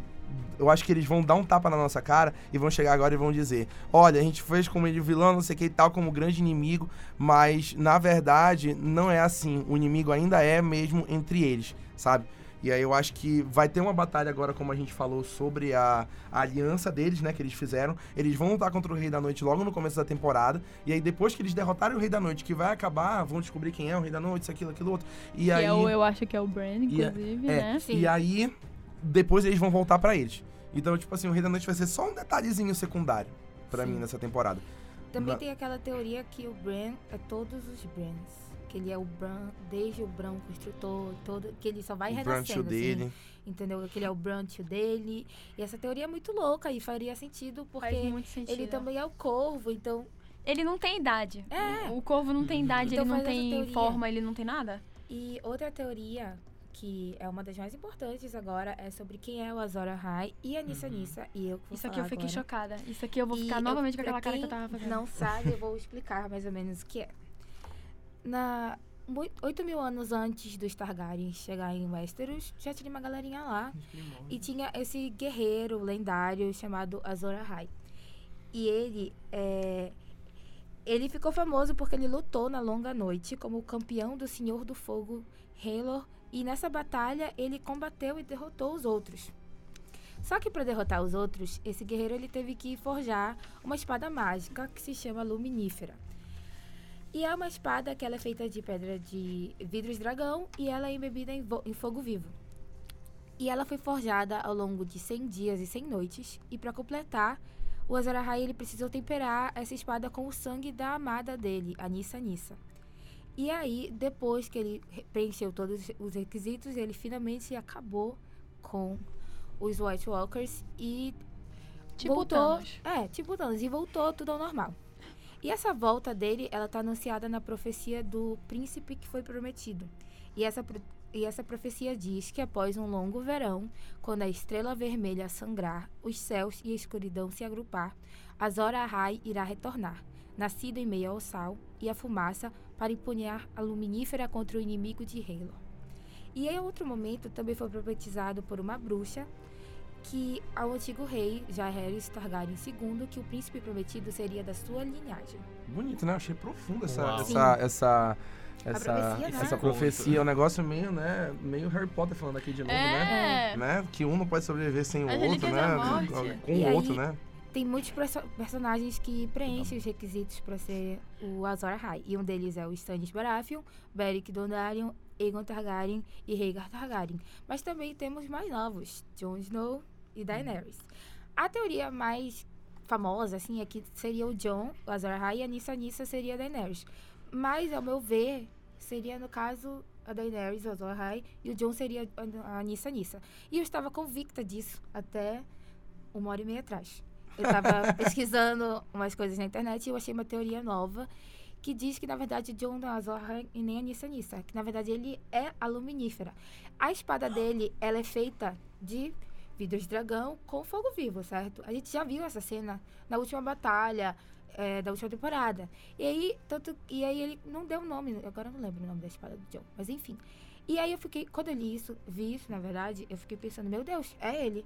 eu acho que eles vão dar um tapa na nossa cara e vão chegar agora e vão dizer: Olha, a gente fez como ele vilão, não sei o que e tal, como grande inimigo, mas na verdade não é assim. O inimigo ainda é mesmo entre eles, sabe? E aí eu acho que vai ter uma batalha agora, como a gente falou, sobre a, a aliança deles, né, que eles fizeram. Eles vão lutar contra o Rei da Noite logo no começo da temporada. E aí depois que eles derrotarem o Rei da Noite, que vai acabar, vão descobrir quem é o Rei da Noite, isso, aquilo, aquilo outro. E que aí... é o, eu acho que é o Brand, E é- inclusive, é, né? Sim. E aí, depois eles vão voltar pra eles. Então, tipo assim, o Rei da Noite vai ser só um detalhezinho secundário pra Sim. mim nessa temporada. Também tem aquela teoria que o Bran é todos os Brans. Que ele é o Bran, desde o Bran construtor, todo, que ele só vai o renascendo, brunch dele. assim, entendeu? Que ele é o Brunch dele. E essa teoria é muito louca e faria sentido Faz porque muito sentido. ele também é o corvo, então... Ele não tem idade. É. O corvo não tem idade, Então ele não tem forma, ele não tem nada. E outra teoria, que é uma das mais importantes agora, é sobre quem é o Azora High e a Nissa Nissa. E eu Isso aqui eu fiquei agora. chocada. Isso aqui eu vou E ficar eu- novamente com aquela cara que eu tava fazendo. Não sabe, eu vou explicar mais ou menos o que é. Na mui- 8 mil anos antes dos Targaryen chegar em Westeros, já tinha uma galerinha lá. E tinha esse guerreiro lendário chamado Azor Ahai. E ele é, ele ficou famoso porque ele lutou na longa noite como o campeão do Senhor do Fogo, Halor, e nessa batalha ele combateu e derrotou os outros. Só que para derrotar os outros, esse guerreiro ele teve que forjar uma espada mágica que se chama Luminífera. E é uma espada que ela é feita de pedra de vidros dragão e ela é embebida em, em fogo vivo. E ela foi forjada ao longo de 100 dias e 100 noites. E para completar, o Azor Ahai ele precisou temperar essa espada com o sangue da amada dele, a Nissa Nissa. E aí, depois que ele re- preencheu todos os requisitos, ele finalmente acabou com os White Walkers e Tipo voltou. Thanos. É, tipo Thanos, e voltou tudo ao normal. E essa volta dele, ela tá anunciada na profecia do príncipe que foi prometido. E essa, e essa profecia diz que após um longo verão, quando a estrela vermelha sangrar, os céus e a escuridão se agrupar, Azor Ahai irá retornar, nascido em meio ao sal e a fumaça, para empunhar a luminífera contra o inimigo de Halo. E em outro momento também foi profetizado por uma bruxa que ao antigo rei, Jaehaerys Targaryen II, que o príncipe prometido seria da sua linhagem. Bonito, né? Eu achei profundo essa, Uau. essa, essa, essa, profecia, né? essa profecia. É um negócio meio, né? Meio Harry Potter falando aqui de novo, né? É. né? Que um não pode sobreviver sem o As outro, né? Com E o aí- outro, né? Tem muitos perso- personagens que preenchem os requisitos para ser o Azor Ahai. E um deles é o Stannis Baratheon, Beric Dondarrion, Aegon Targaryen e Rhaegar Targaryen. Mas também temos mais novos, Jon Snow e Daenerys. A teoria mais famosa, assim, é que seria o Jon, o Azor Ahai, e a Nissa Nissa seria a Daenerys. Mas, ao meu ver, seria, no caso, a Daenerys, o Azor Ahai, e o Jon seria a, Nissa Nissa. E eu estava convicta disso até uma hora e meia atrás. Eu tava pesquisando umas coisas na internet e eu achei uma teoria nova que diz que, na verdade, John não é Azor Ahai e nem a Nissa Nissa. Que, na verdade, ele é a luminífera. A espada dele, ela é feita de vidros de dragão com fogo vivo, certo? A gente já viu essa cena na última batalha é, da última temporada. E aí, tanto, e aí ele não deu o nome, agora eu não lembro o nome da espada do John, mas enfim. E aí eu fiquei, quando eu li isso, vi isso, na verdade, eu fiquei pensando, meu Deus, é ele.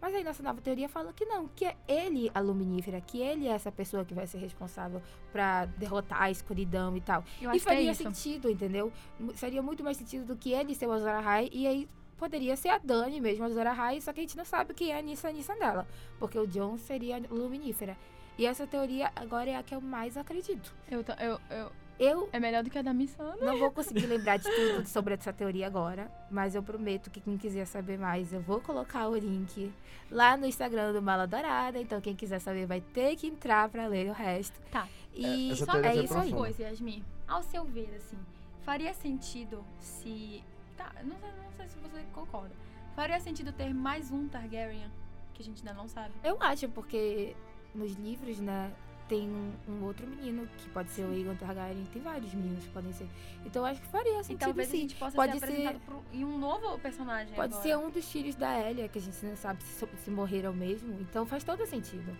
Mas aí nossa nova teoria fala que não, que é ele a luminífera, que ele é essa pessoa que vai ser responsável pra derrotar a escuridão e tal. Eu e é faria isso. sentido, entendeu? Faria muito mais sentido do que ele ser o Ahai e aí poderia ser a Dani mesmo, a Azor Ahai, só que a gente não sabe quem é a Nissa Nissa dela, porque o John seria a luminífera. E essa teoria agora é a que eu mais acredito. Eu, tô- eu, eu, Eu é melhor do que a da Missandra. não vou conseguir lembrar de tudo sobre essa teoria agora, mas eu prometo que quem quiser saber mais, eu vou colocar o link lá no Instagram do Mala Dourada. Então, quem quiser saber vai ter que entrar pra ler o resto. Tá. E É, só teoria é isso aí. coisa, Yasmin. Ao seu ver, assim, faria sentido se. Tá, não sei, não sei se você concorda. Faria sentido ter mais um Targaryen, que a gente ainda não sabe. Eu acho, porque nos livros, né, tem um, um outro menino que pode ser o Aegon Targaryen. Tem vários meninos que podem ser. Então, eu acho que faria E sentido talvez a sim. gente possa Pode ser ser- apresentado pro, em um novo personagem. Pode agora. ser um dos filhos da Elia, que a gente não sabe se, se morreram mesmo. Então, faz todo sentido.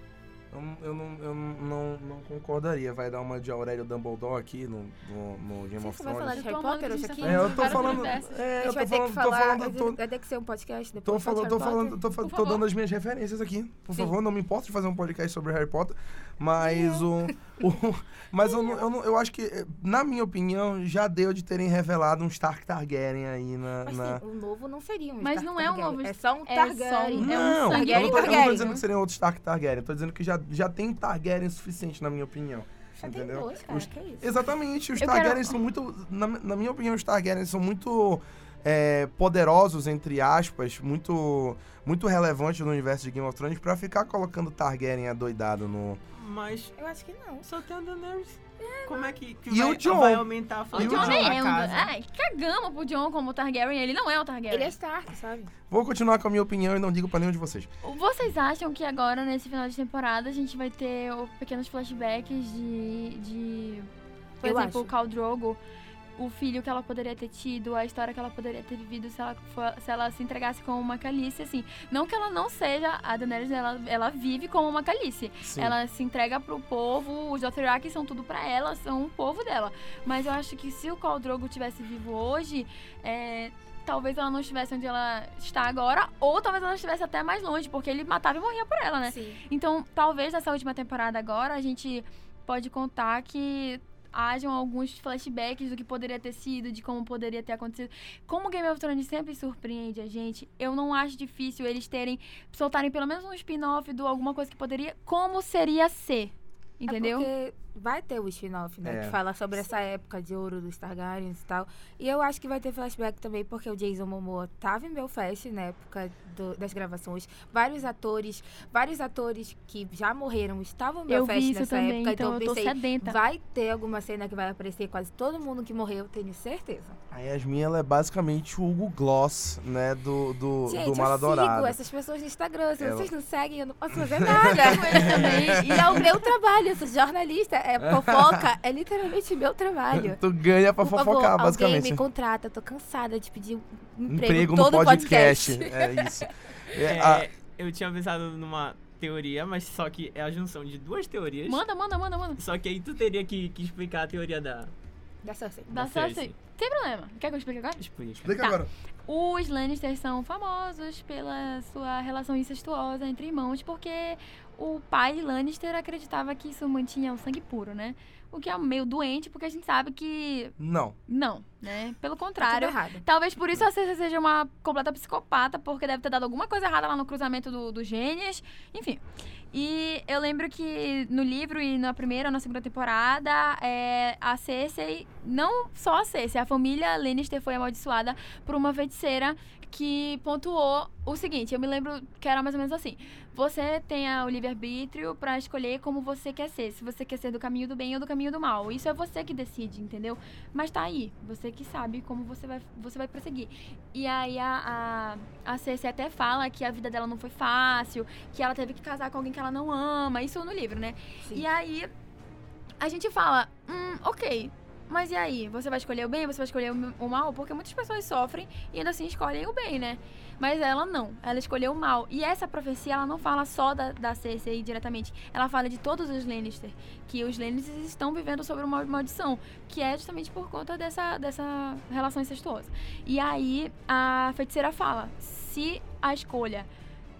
Eu, não- eu, não, eu não, não, concordaria. Vai dar uma de Aurélio Dumbledore aqui no, no, no Game Você of vai falar Thrones. de tô Harry Potter hoje aqui? É, eu tô falando. É, eu tô falando, que tô falar. falando, tô, Vai ter que ser um podcast Tô, depois. falando, tô, Harry falando, Potter. tô, tô dando as minhas referências aqui. Por Sim. favor, não me importa de fazer um podcast sobre Harry Potter. Mas o. o- mas eu, não, eu, não- eu acho que, na minha opinião, já deu de terem revelado um Stark Targaryen aí na. Mas na- sim, o novo não seria um Mas Stark não é um Targaryen, novo É só um é Targaryen. só um- Não, é um eu não, tô, eu não tô Targaryen. dizendo que seria outro Stark Targaryen. Eu tô dizendo que já, já tem Targaryen suficiente, na minha opinião. Já tem entendeu? dois, cara. Os- Que isso? Exatamente, os Eu quero- Targaryens são muito. Na, na minha opinião, os Targaryens são muito é, poderosos, entre aspas, muito, muito relevantes no universo de Game of Thrones pra ficar colocando Targaryen adoidado no. Mas Eu acho que não. só tem a Daenerys. Como é que, que E vai, o Jon? vai aumentar a O força o John é um. Ai, cagamos pro John como Targaryen. Ele não é o Targaryen. Ele é Stark, sabe? Vou continuar com a minha opinião e não digo pra nenhum de vocês. Vocês acham que agora, nesse final de temporada, a gente vai ter pequenos flashbacks de. de por Eu exemplo, acho. o Khal Drogo, o filho que ela poderia ter tido, a história que ela poderia ter vivido se ela, for- se, ela se entregasse como uma calice, assim. Não que ela não seja, a Daenerys, ela, ela vive como uma calice. Sim. Ela se entrega pro povo, os Dothraki são tudo pra ela, são o povo dela. Mas eu acho que se o Khal Drogo tivesse vivo hoje, é, talvez ela não estivesse onde ela está agora, ou talvez ela estivesse até mais longe, porque ele matava e morria por ela, né? Sim. Então, talvez nessa última temporada agora, a gente pode contar que hajam alguns flashbacks do que poderia ter sido, de como poderia ter acontecido. Como Game of Thrones sempre surpreende a gente, eu não acho difícil eles terem, soltarem pelo menos um spin-off do alguma coisa que poderia, como seria ser, entendeu? É porque vai ter o spin-off, né? É. Que fala sobre essa época de ouro dos Targaryens e tal. E eu acho que vai ter flashback também, porque o Jason Momoa tava em Belfast na época do- das gravações. Vários atores, vários atores que já morreram estavam em eu Belfast vi isso nessa também, época. então eu tô pensei, sedenta. vai ter alguma cena que vai aparecer quase todo mundo que morreu, tenho certeza. A Yasmin, ela é basicamente o Hugo Gloss, né, do, do, Gente, do Mala eu sigo essas pessoas no Instagram. Se Ela- vocês não seguem, eu não posso fazer nada. e é o meu trabalho. Eu sou jornalista. É fofoca. É literalmente meu trabalho. Tu ganha pra Por favor, fofocar, alguém basicamente. me contrata. Tô cansada de pedir um emprego, Emprego todo no podcast. podcast. É isso. É, É, a- Eu tinha pensado numa teoria, mas só que é a junção de duas teorias. Manda, manda, manda, manda. Só que aí tu teria que, que explicar a teoria da, Da Cersei. Da da Cersei. Sem problema. Quer que eu explique agora? Explica. Explica Tá. agora. Os Lannisters são famosos pela sua relação incestuosa entre irmãos, porque o pai Lannister acreditava que isso mantinha o sangue puro, né? O que é meio doente, porque a gente sabe que Não. não, né? Pelo Tá tudo contrário. errado. Talvez por isso a Cersei seja uma completa psicopata, porque deve ter dado alguma coisa errada lá no cruzamento do- dos genes. Enfim. E eu lembro que no livro e na primeira ou na segunda temporada, é, a Cersei, não só a Cersei, a família Lannister foi amaldiçoada por uma feiticeira que pontuou o seguinte, eu me lembro que era mais ou menos assim. Você tem o livre-arbítrio pra escolher como você quer ser. Se você quer ser do caminho do bem ou do caminho do mal. Isso é você que decide, entendeu? Mas tá aí. Você que sabe como você vai, você vai prosseguir. E aí a, a, a Cersei até fala que a vida dela não foi fácil, que ela teve que casar com alguém que ela não ama. Isso no livro, né? Sim. E aí a gente fala, hum, ok. Mas e aí? Você vai escolher o bem? Você vai escolher o mal? Porque muitas pessoas sofrem e ainda assim escolhem o bem, né? Mas ela não. Ela escolheu o mal. E essa profecia, ela não fala só da, da Cersei diretamente. Ela fala de todos os Lannister. Que os Lannister estão vivendo sobre uma maldição. Que é justamente por conta dessa, dessa relação incestuosa. E aí, a feiticeira fala: se a escolha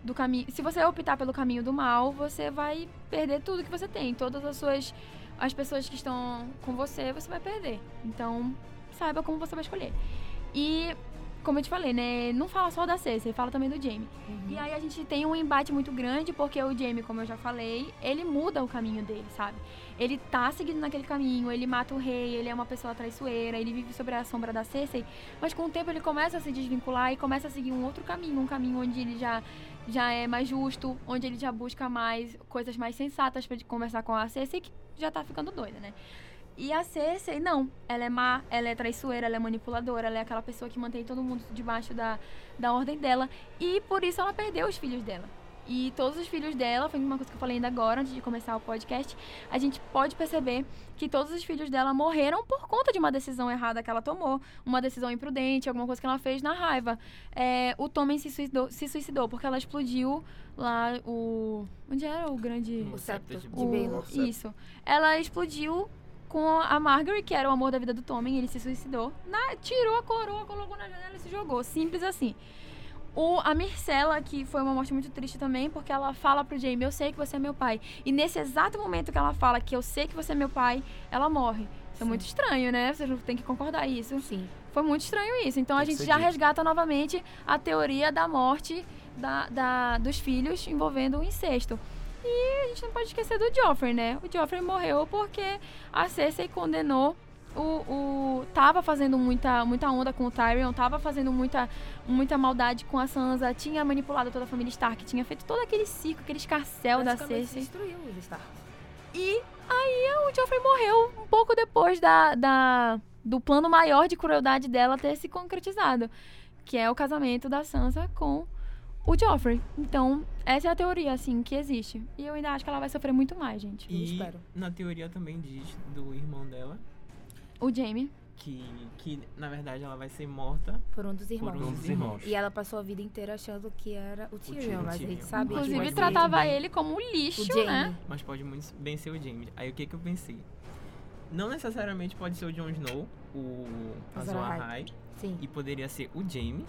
do caminho. Se você optar pelo caminho do mal, você vai perder tudo que você tem. Todas as suas. As pessoas que estão com você, você vai perder. Então, saiba como você vai escolher. E, como eu te falei, né? Não fala só da Cersei, fala também do Jaime. E aí a gente tem um embate muito grande, porque o Jaime, como eu já falei, ele muda o caminho dele, sabe? Ele tá seguindo naquele caminho, ele mata o rei, ele é uma pessoa traiçoeira, ele vive sobre a sombra da Cersei, mas com o tempo ele começa a se desvincular e começa a seguir um outro caminho, um caminho onde ele já já é mais justo, onde ele já busca mais coisas mais sensatas pra conversar com a Cersei, que já tá ficando doida, né? E a Cersei, não. Ela é má, ela é traiçoeira, ela é manipuladora, ela é aquela pessoa que mantém todo mundo debaixo da, da ordem dela. E por isso ela perdeu os filhos dela. E todos os filhos dela, foi uma coisa que eu falei ainda agora, antes de começar o podcast, a gente pode perceber que todos os filhos dela morreram por conta de uma decisão errada que ela tomou, uma decisão imprudente, alguma coisa que ela fez na raiva. É, o Tommen se suicidou, se suicidou porque ela explodiu lá o. Onde era o grande. O septo de Baelor. Isso. Ela explodiu com a Margaery, que era o amor da vida do Tommen, ele se suicidou. Na- tirou a coroa, colocou na janela e se jogou. Simples assim. O, a Myrcella, que foi uma morte muito triste também, porque ela fala pro Jaime, eu sei que você é meu pai. E nesse exato momento que ela fala que eu sei que você é meu pai, ela morre. Isso é muito estranho, né? Vocês não tem que concordar isso. Sim. Foi muito estranho isso. Então a Tem que gente já dito. resgata novamente a teoria da morte da, da- dos filhos envolvendo o incesto. E a gente não pode esquecer do Joffrey, né? O Joffrey morreu porque a Cersei condenou o, o tava fazendo muita, muita onda com o Tyrion, tava fazendo muita, muita maldade com a Sansa, tinha manipulado toda a família Stark, tinha feito todo aquele ciclo, aquele escarcel da Cersei. destruiu os Starks. E aí o Joffrey morreu um pouco depois da, da- do plano maior de crueldade dela ter se concretizado. Que é o casamento da Sansa com o Joffrey. Então, essa é a teoria, assim, que existe. E eu ainda acho que ela vai sofrer muito mais, gente. Eu E espero. na teoria também diz do irmão dela O Jamie. que, que na verdade ela vai ser morta Por um dos irmãos. por um dos irmãos. E ela passou a vida inteira achando que era o Tyrion, Tyrion, mas a Tyrion. gente sabe Inclusive, tratava bem. ele como um o lixo, né? Mas pode muito bem ser o Jaime. Aí o que que eu pensei? Não necessariamente pode ser o Jon Snow, o Azor Ahai. Sim, e poderia ser o Jaime.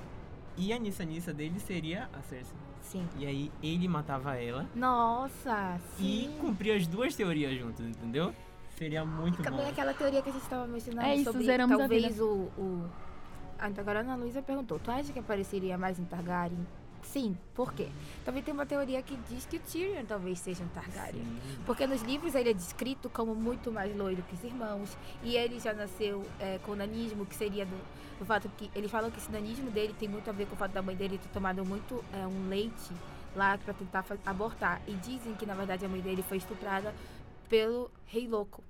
E a Nissa Nissa dele seria a Cersei. sim. E aí ele matava ela Nossa, e sim. cumpria as duas teorias juntas, entendeu? Seria muito Também bom. aquela teoria que a gente estava mencionando É isso, sobre zeramos a talvez o, o... Ah, então Agora a Ana Luísa perguntou, tu acha que apareceria mais um Targaryen? Sim, por quê? Também tem uma teoria que diz que o Tyrion talvez seja um Targaryen. Sim. Porque nos livros ele é descrito como muito mais loiro que os irmãos. E ele já nasceu é, com nanismo, que seria do, do fato que. Eles falam que esse nanismo dele tem muito a ver com o fato da mãe dele ter tomado muito é, um leite lá pra tentar abortar. E dizem que na verdade a mãe dele foi estuprada pelo rei louco.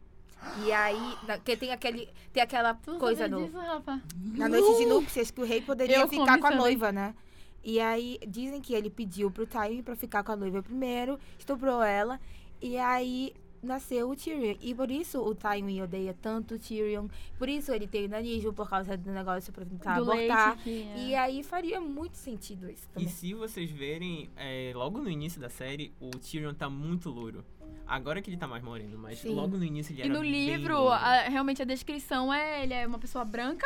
E aí, na- que tem aquele. Tem aquela Tu coisa no. disso, Rafa? Na noite de núpcias que o rei poderia Eu ficar com a também. noiva, né? E aí dizem que ele pediu pro Tywin pra ficar com a noiva primeiro, estuprou ela, e aí nasceu o Tyrion. E por isso o Tywin odeia tanto o Tyrion, por isso ele tem o nanismo, por causa do negócio pra tentar Do abortar. leite que... é. E aí faria muito sentido isso E também. se vocês verem, é, logo no início da série, o Tyrion tá muito louro. Agora que ele tá mais moreno, mas Sim. logo no início ele E era no bem livro, louro. a- realmente a descrição é ele é uma pessoa branca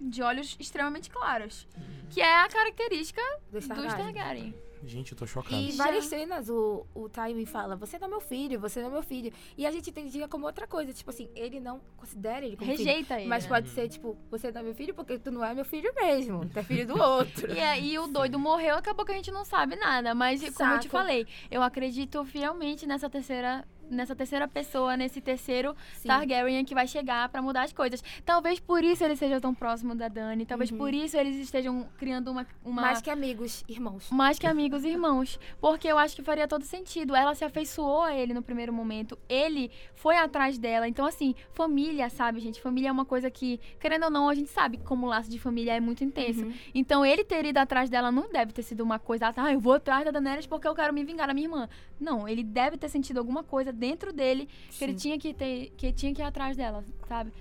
de olhos extremamente claros, que é a característica Dos dos Targaryen. Gente, eu tô chocado. E Já. várias cenas o, o Tywin fala, você não é meu filho, você não é meu filho. E a gente entendia como outra coisa, tipo assim, ele não considera ele como filho. Rejeita ele. Mas né? pode ser, tipo, você não é meu filho porque tu não é meu filho mesmo. Tu é filho do outro. E, e o doido morreu, acabou que a gente não sabe nada. Mas, como eu te falei, eu acredito fielmente nessa terceira. Nessa terceira pessoa, nesse terceiro Sim. Targaryen que vai chegar pra mudar as coisas. Talvez por isso ele seja tão próximo da Dani. Talvez Uhum. por isso eles estejam criando uma. uma... Mais que amigos, irmãos. Mais que amigos irmãos. Porque eu acho que faria todo sentido. Ela se afeiçoou a ele no primeiro momento. Ele foi atrás dela. Então, assim, família, sabe, gente? Família é uma coisa que, querendo ou não, a gente sabe como o laço de família é muito intenso. Uhum. Então, ele ter ido atrás dela não deve ter sido uma coisa, ah, eu vou atrás da Daenerys porque eu quero me vingar da minha irmã. Não, ele deve ter sentido alguma coisa dentro dele que ele tinha que ter, que tinha que ir atrás dela, sabe?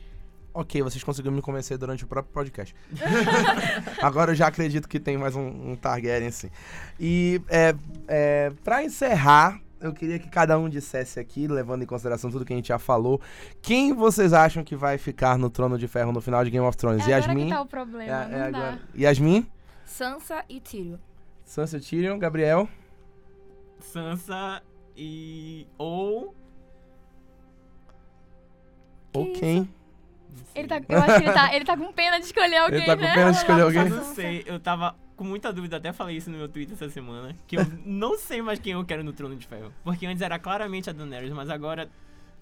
Ok, vocês conseguiram me convencer durante o próprio podcast. Agora eu já acredito que tem mais um, um Targaryen, sim. E é, é, pra encerrar, eu queria que cada um dissesse aqui, levando em consideração tudo que a gente já falou, quem vocês acham que vai ficar no Trono de Ferro no final de Game of Thrones? É agora Yasmin? que tá o problema, É- é agora. Yasmin? Sansa e Tyrion. Sansa Tyrion? Gabriel? Sansa e. Ou. Ou quem? Ele tá, eu acho que ele tá, ele tá com pena de escolher alguém, tá com né? pena de escolher Eu alguém? não sei, eu tava com muita dúvida, até falei isso no meu Twitter essa semana, que eu não sei mais quem eu quero no Trono de Ferro. Porque antes era claramente a Daenerys, mas agora,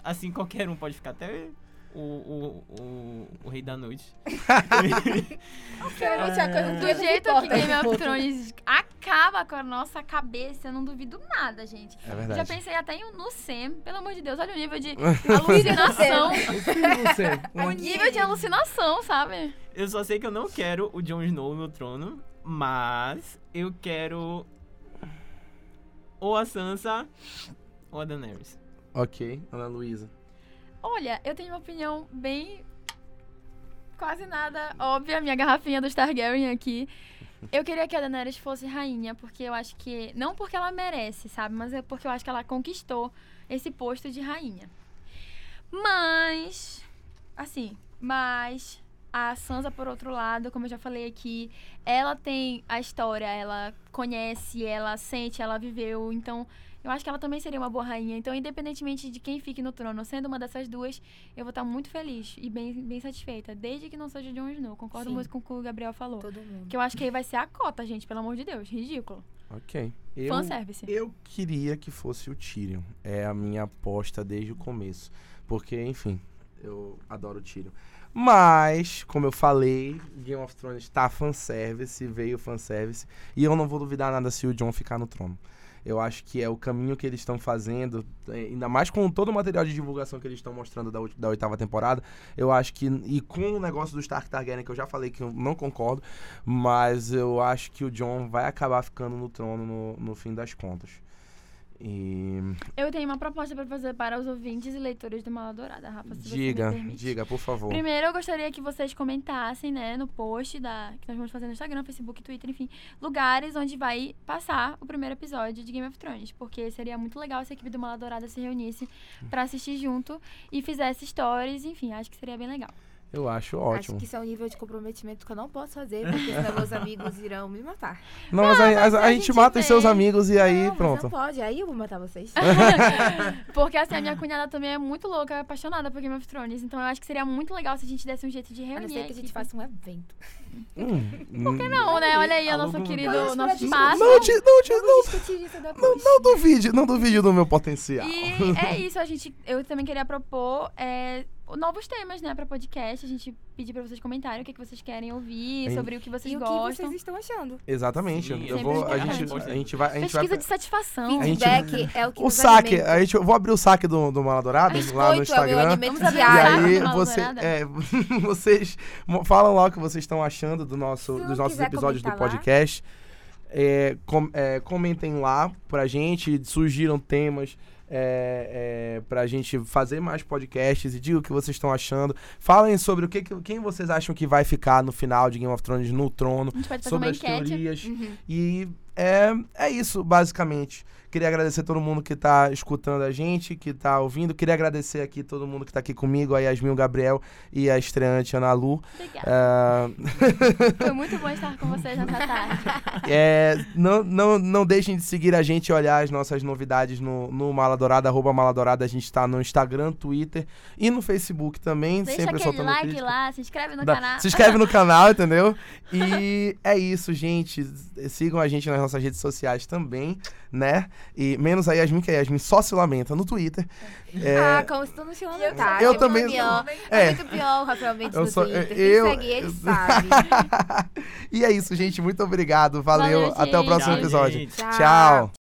assim, qualquer um pode ficar, até o, o, o, o Rei da Noite. A coisa Do jeito que Game of Thrones acaba com a nossa cabeça, eu não duvido nada, gente. É Já verdade. pensei até em- no Sam, pelo amor de Deus, olha o nível de alucinação. o nível de alucinação, sabe? Eu só sei que eu não quero o Jon Snow no trono, mas eu quero ou a Sansa ou a Daenerys. ok, Ana Luísa. Olha, eu tenho uma opinião bem. quase nada óbvia, minha garrafinha do Targaryen aqui. Eu queria que a Daenerys fosse rainha, porque eu acho que. Não porque ela merece, sabe? Mas é porque eu acho que ela conquistou esse posto de rainha. Mas. Assim, mas. A Sansa, por outro lado, como eu já falei aqui, ela tem a história, ela conhece, ela sente, ela viveu. Então, eu acho que ela também seria uma boa rainha. Então, independentemente de quem fique no trono, sendo uma dessas duas, eu vou estar muito feliz e bem, bem satisfeita. Desde que não seja Jon Snow. Concordo Sim. muito com o que o Gabriel falou. Todo mundo. Que eu acho que aí vai ser a cota, gente, pelo amor de Deus. Ridículo. Ok. Eu, Fanservice. eu queria que fosse o Tyrion. É a minha aposta desde o começo. Porque, enfim, eu adoro o Tyrion. Mas, como eu falei, Game of Thrones tá fanservice, veio fanservice. E eu não vou duvidar nada se o John ficar no trono. Eu acho que é o caminho que eles estão fazendo, é, ainda mais com todo o material de divulgação que eles estão mostrando da, da oitava temporada. Eu acho que, e com o negócio do Stark Targaryen, que eu já falei que eu não concordo, mas eu acho que o John vai acabar ficando no trono no, no fim das contas. E Eu tenho uma proposta pra fazer para os ouvintes e leitores do Mala Dourada, Rafa, se diga, você me permite. diga, por favor. Primeiro, eu gostaria que vocês comentassem, né, no post da, que nós vamos fazer no Instagram, Facebook, Twitter, enfim, lugares onde vai passar o primeiro episódio de Game of Thrones. Porque seria muito legal se a equipe do Mala Dourada se reunisse pra assistir junto e fizesse stories, enfim, acho que seria bem legal. Eu acho Acho ótimo. que isso é um nível de comprometimento que eu não posso fazer, porque senão meus amigos irão me matar. Não, mas, a, a- a a gente gente mata os seus amigos e aí não, mas pronto. não pode, aí eu vou matar vocês. Porque, assim, a minha cunhada também é muito louca, apaixonada por Game of Thrones. Então, eu acho que seria muito legal se a gente desse um jeito de A reunir não ser que a gente faça um evento. Hum, Por que não, né? Olha aí o nosso querido, nosso Não. Não, te, não, te, não, não, não duvide, não duvide do meu potencial. E é isso, a gente, eu também queria propor é, novos temas, né, pra podcast. A gente pedir pra vocês comentarem o que, que vocês querem ouvir, Hein? sobre o que vocês E o que gostam. vocês estão achando? Exatamente. Sim, eu vou, a gente, a gente vai, a gente vai Pesquisa de satisfação. A gente- Feedback é o que o saque, alimenta. a gente, eu vou abrir o saque do, do Maladourado lá no é o meu Instagram. Vamos abrir E aí, você, é, vocês falam lá o que vocês estão achando do nosso, dos nossos episódios do podcast. É, com- é, comentem lá pra gente, sugiram temas é, é, pra gente fazer mais podcasts e digam o que vocês estão achando. Falem sobre o que, que- quem vocês acham que vai ficar no final de Game of Thrones no trono, A gente pode fazer sobre as enquete. teorias. Uhum. E é, é isso, basicamente. Queria agradecer todo mundo que tá escutando a gente, que tá ouvindo. Queria agradecer aqui todo mundo que tá aqui comigo, a Yasmin, o Gabriel e a estreante Ana Lu. Obrigada. Ah, Foi muito bom estar com vocês nessa tarde. é, não, não, não deixem de seguir a gente e olhar as nossas novidades no, no Mala Dourada, arroba Mala Dourada. A gente tá no Instagram, Twitter e no Facebook também. Deixa sempre aquele soltando like crítica. lá, se inscreve no Dá- canal. Se inscreve no canal, entendeu? E é isso, gente. Sigam a gente nas nossas redes sociais também, né? E menos a Yasmin, que a Yasmin só se lamenta no Twitter. É, Ah, como se tu não se lamentar. Eu é também- pior. É. É. muito pior o Rafael Mendes Eu no sou- Twitter. eu- Quem segue ele eu- sabe. e é isso, gente. Muito obrigado. Valeu. Valeu, Até o próximo episódio. Tchau. Tchau.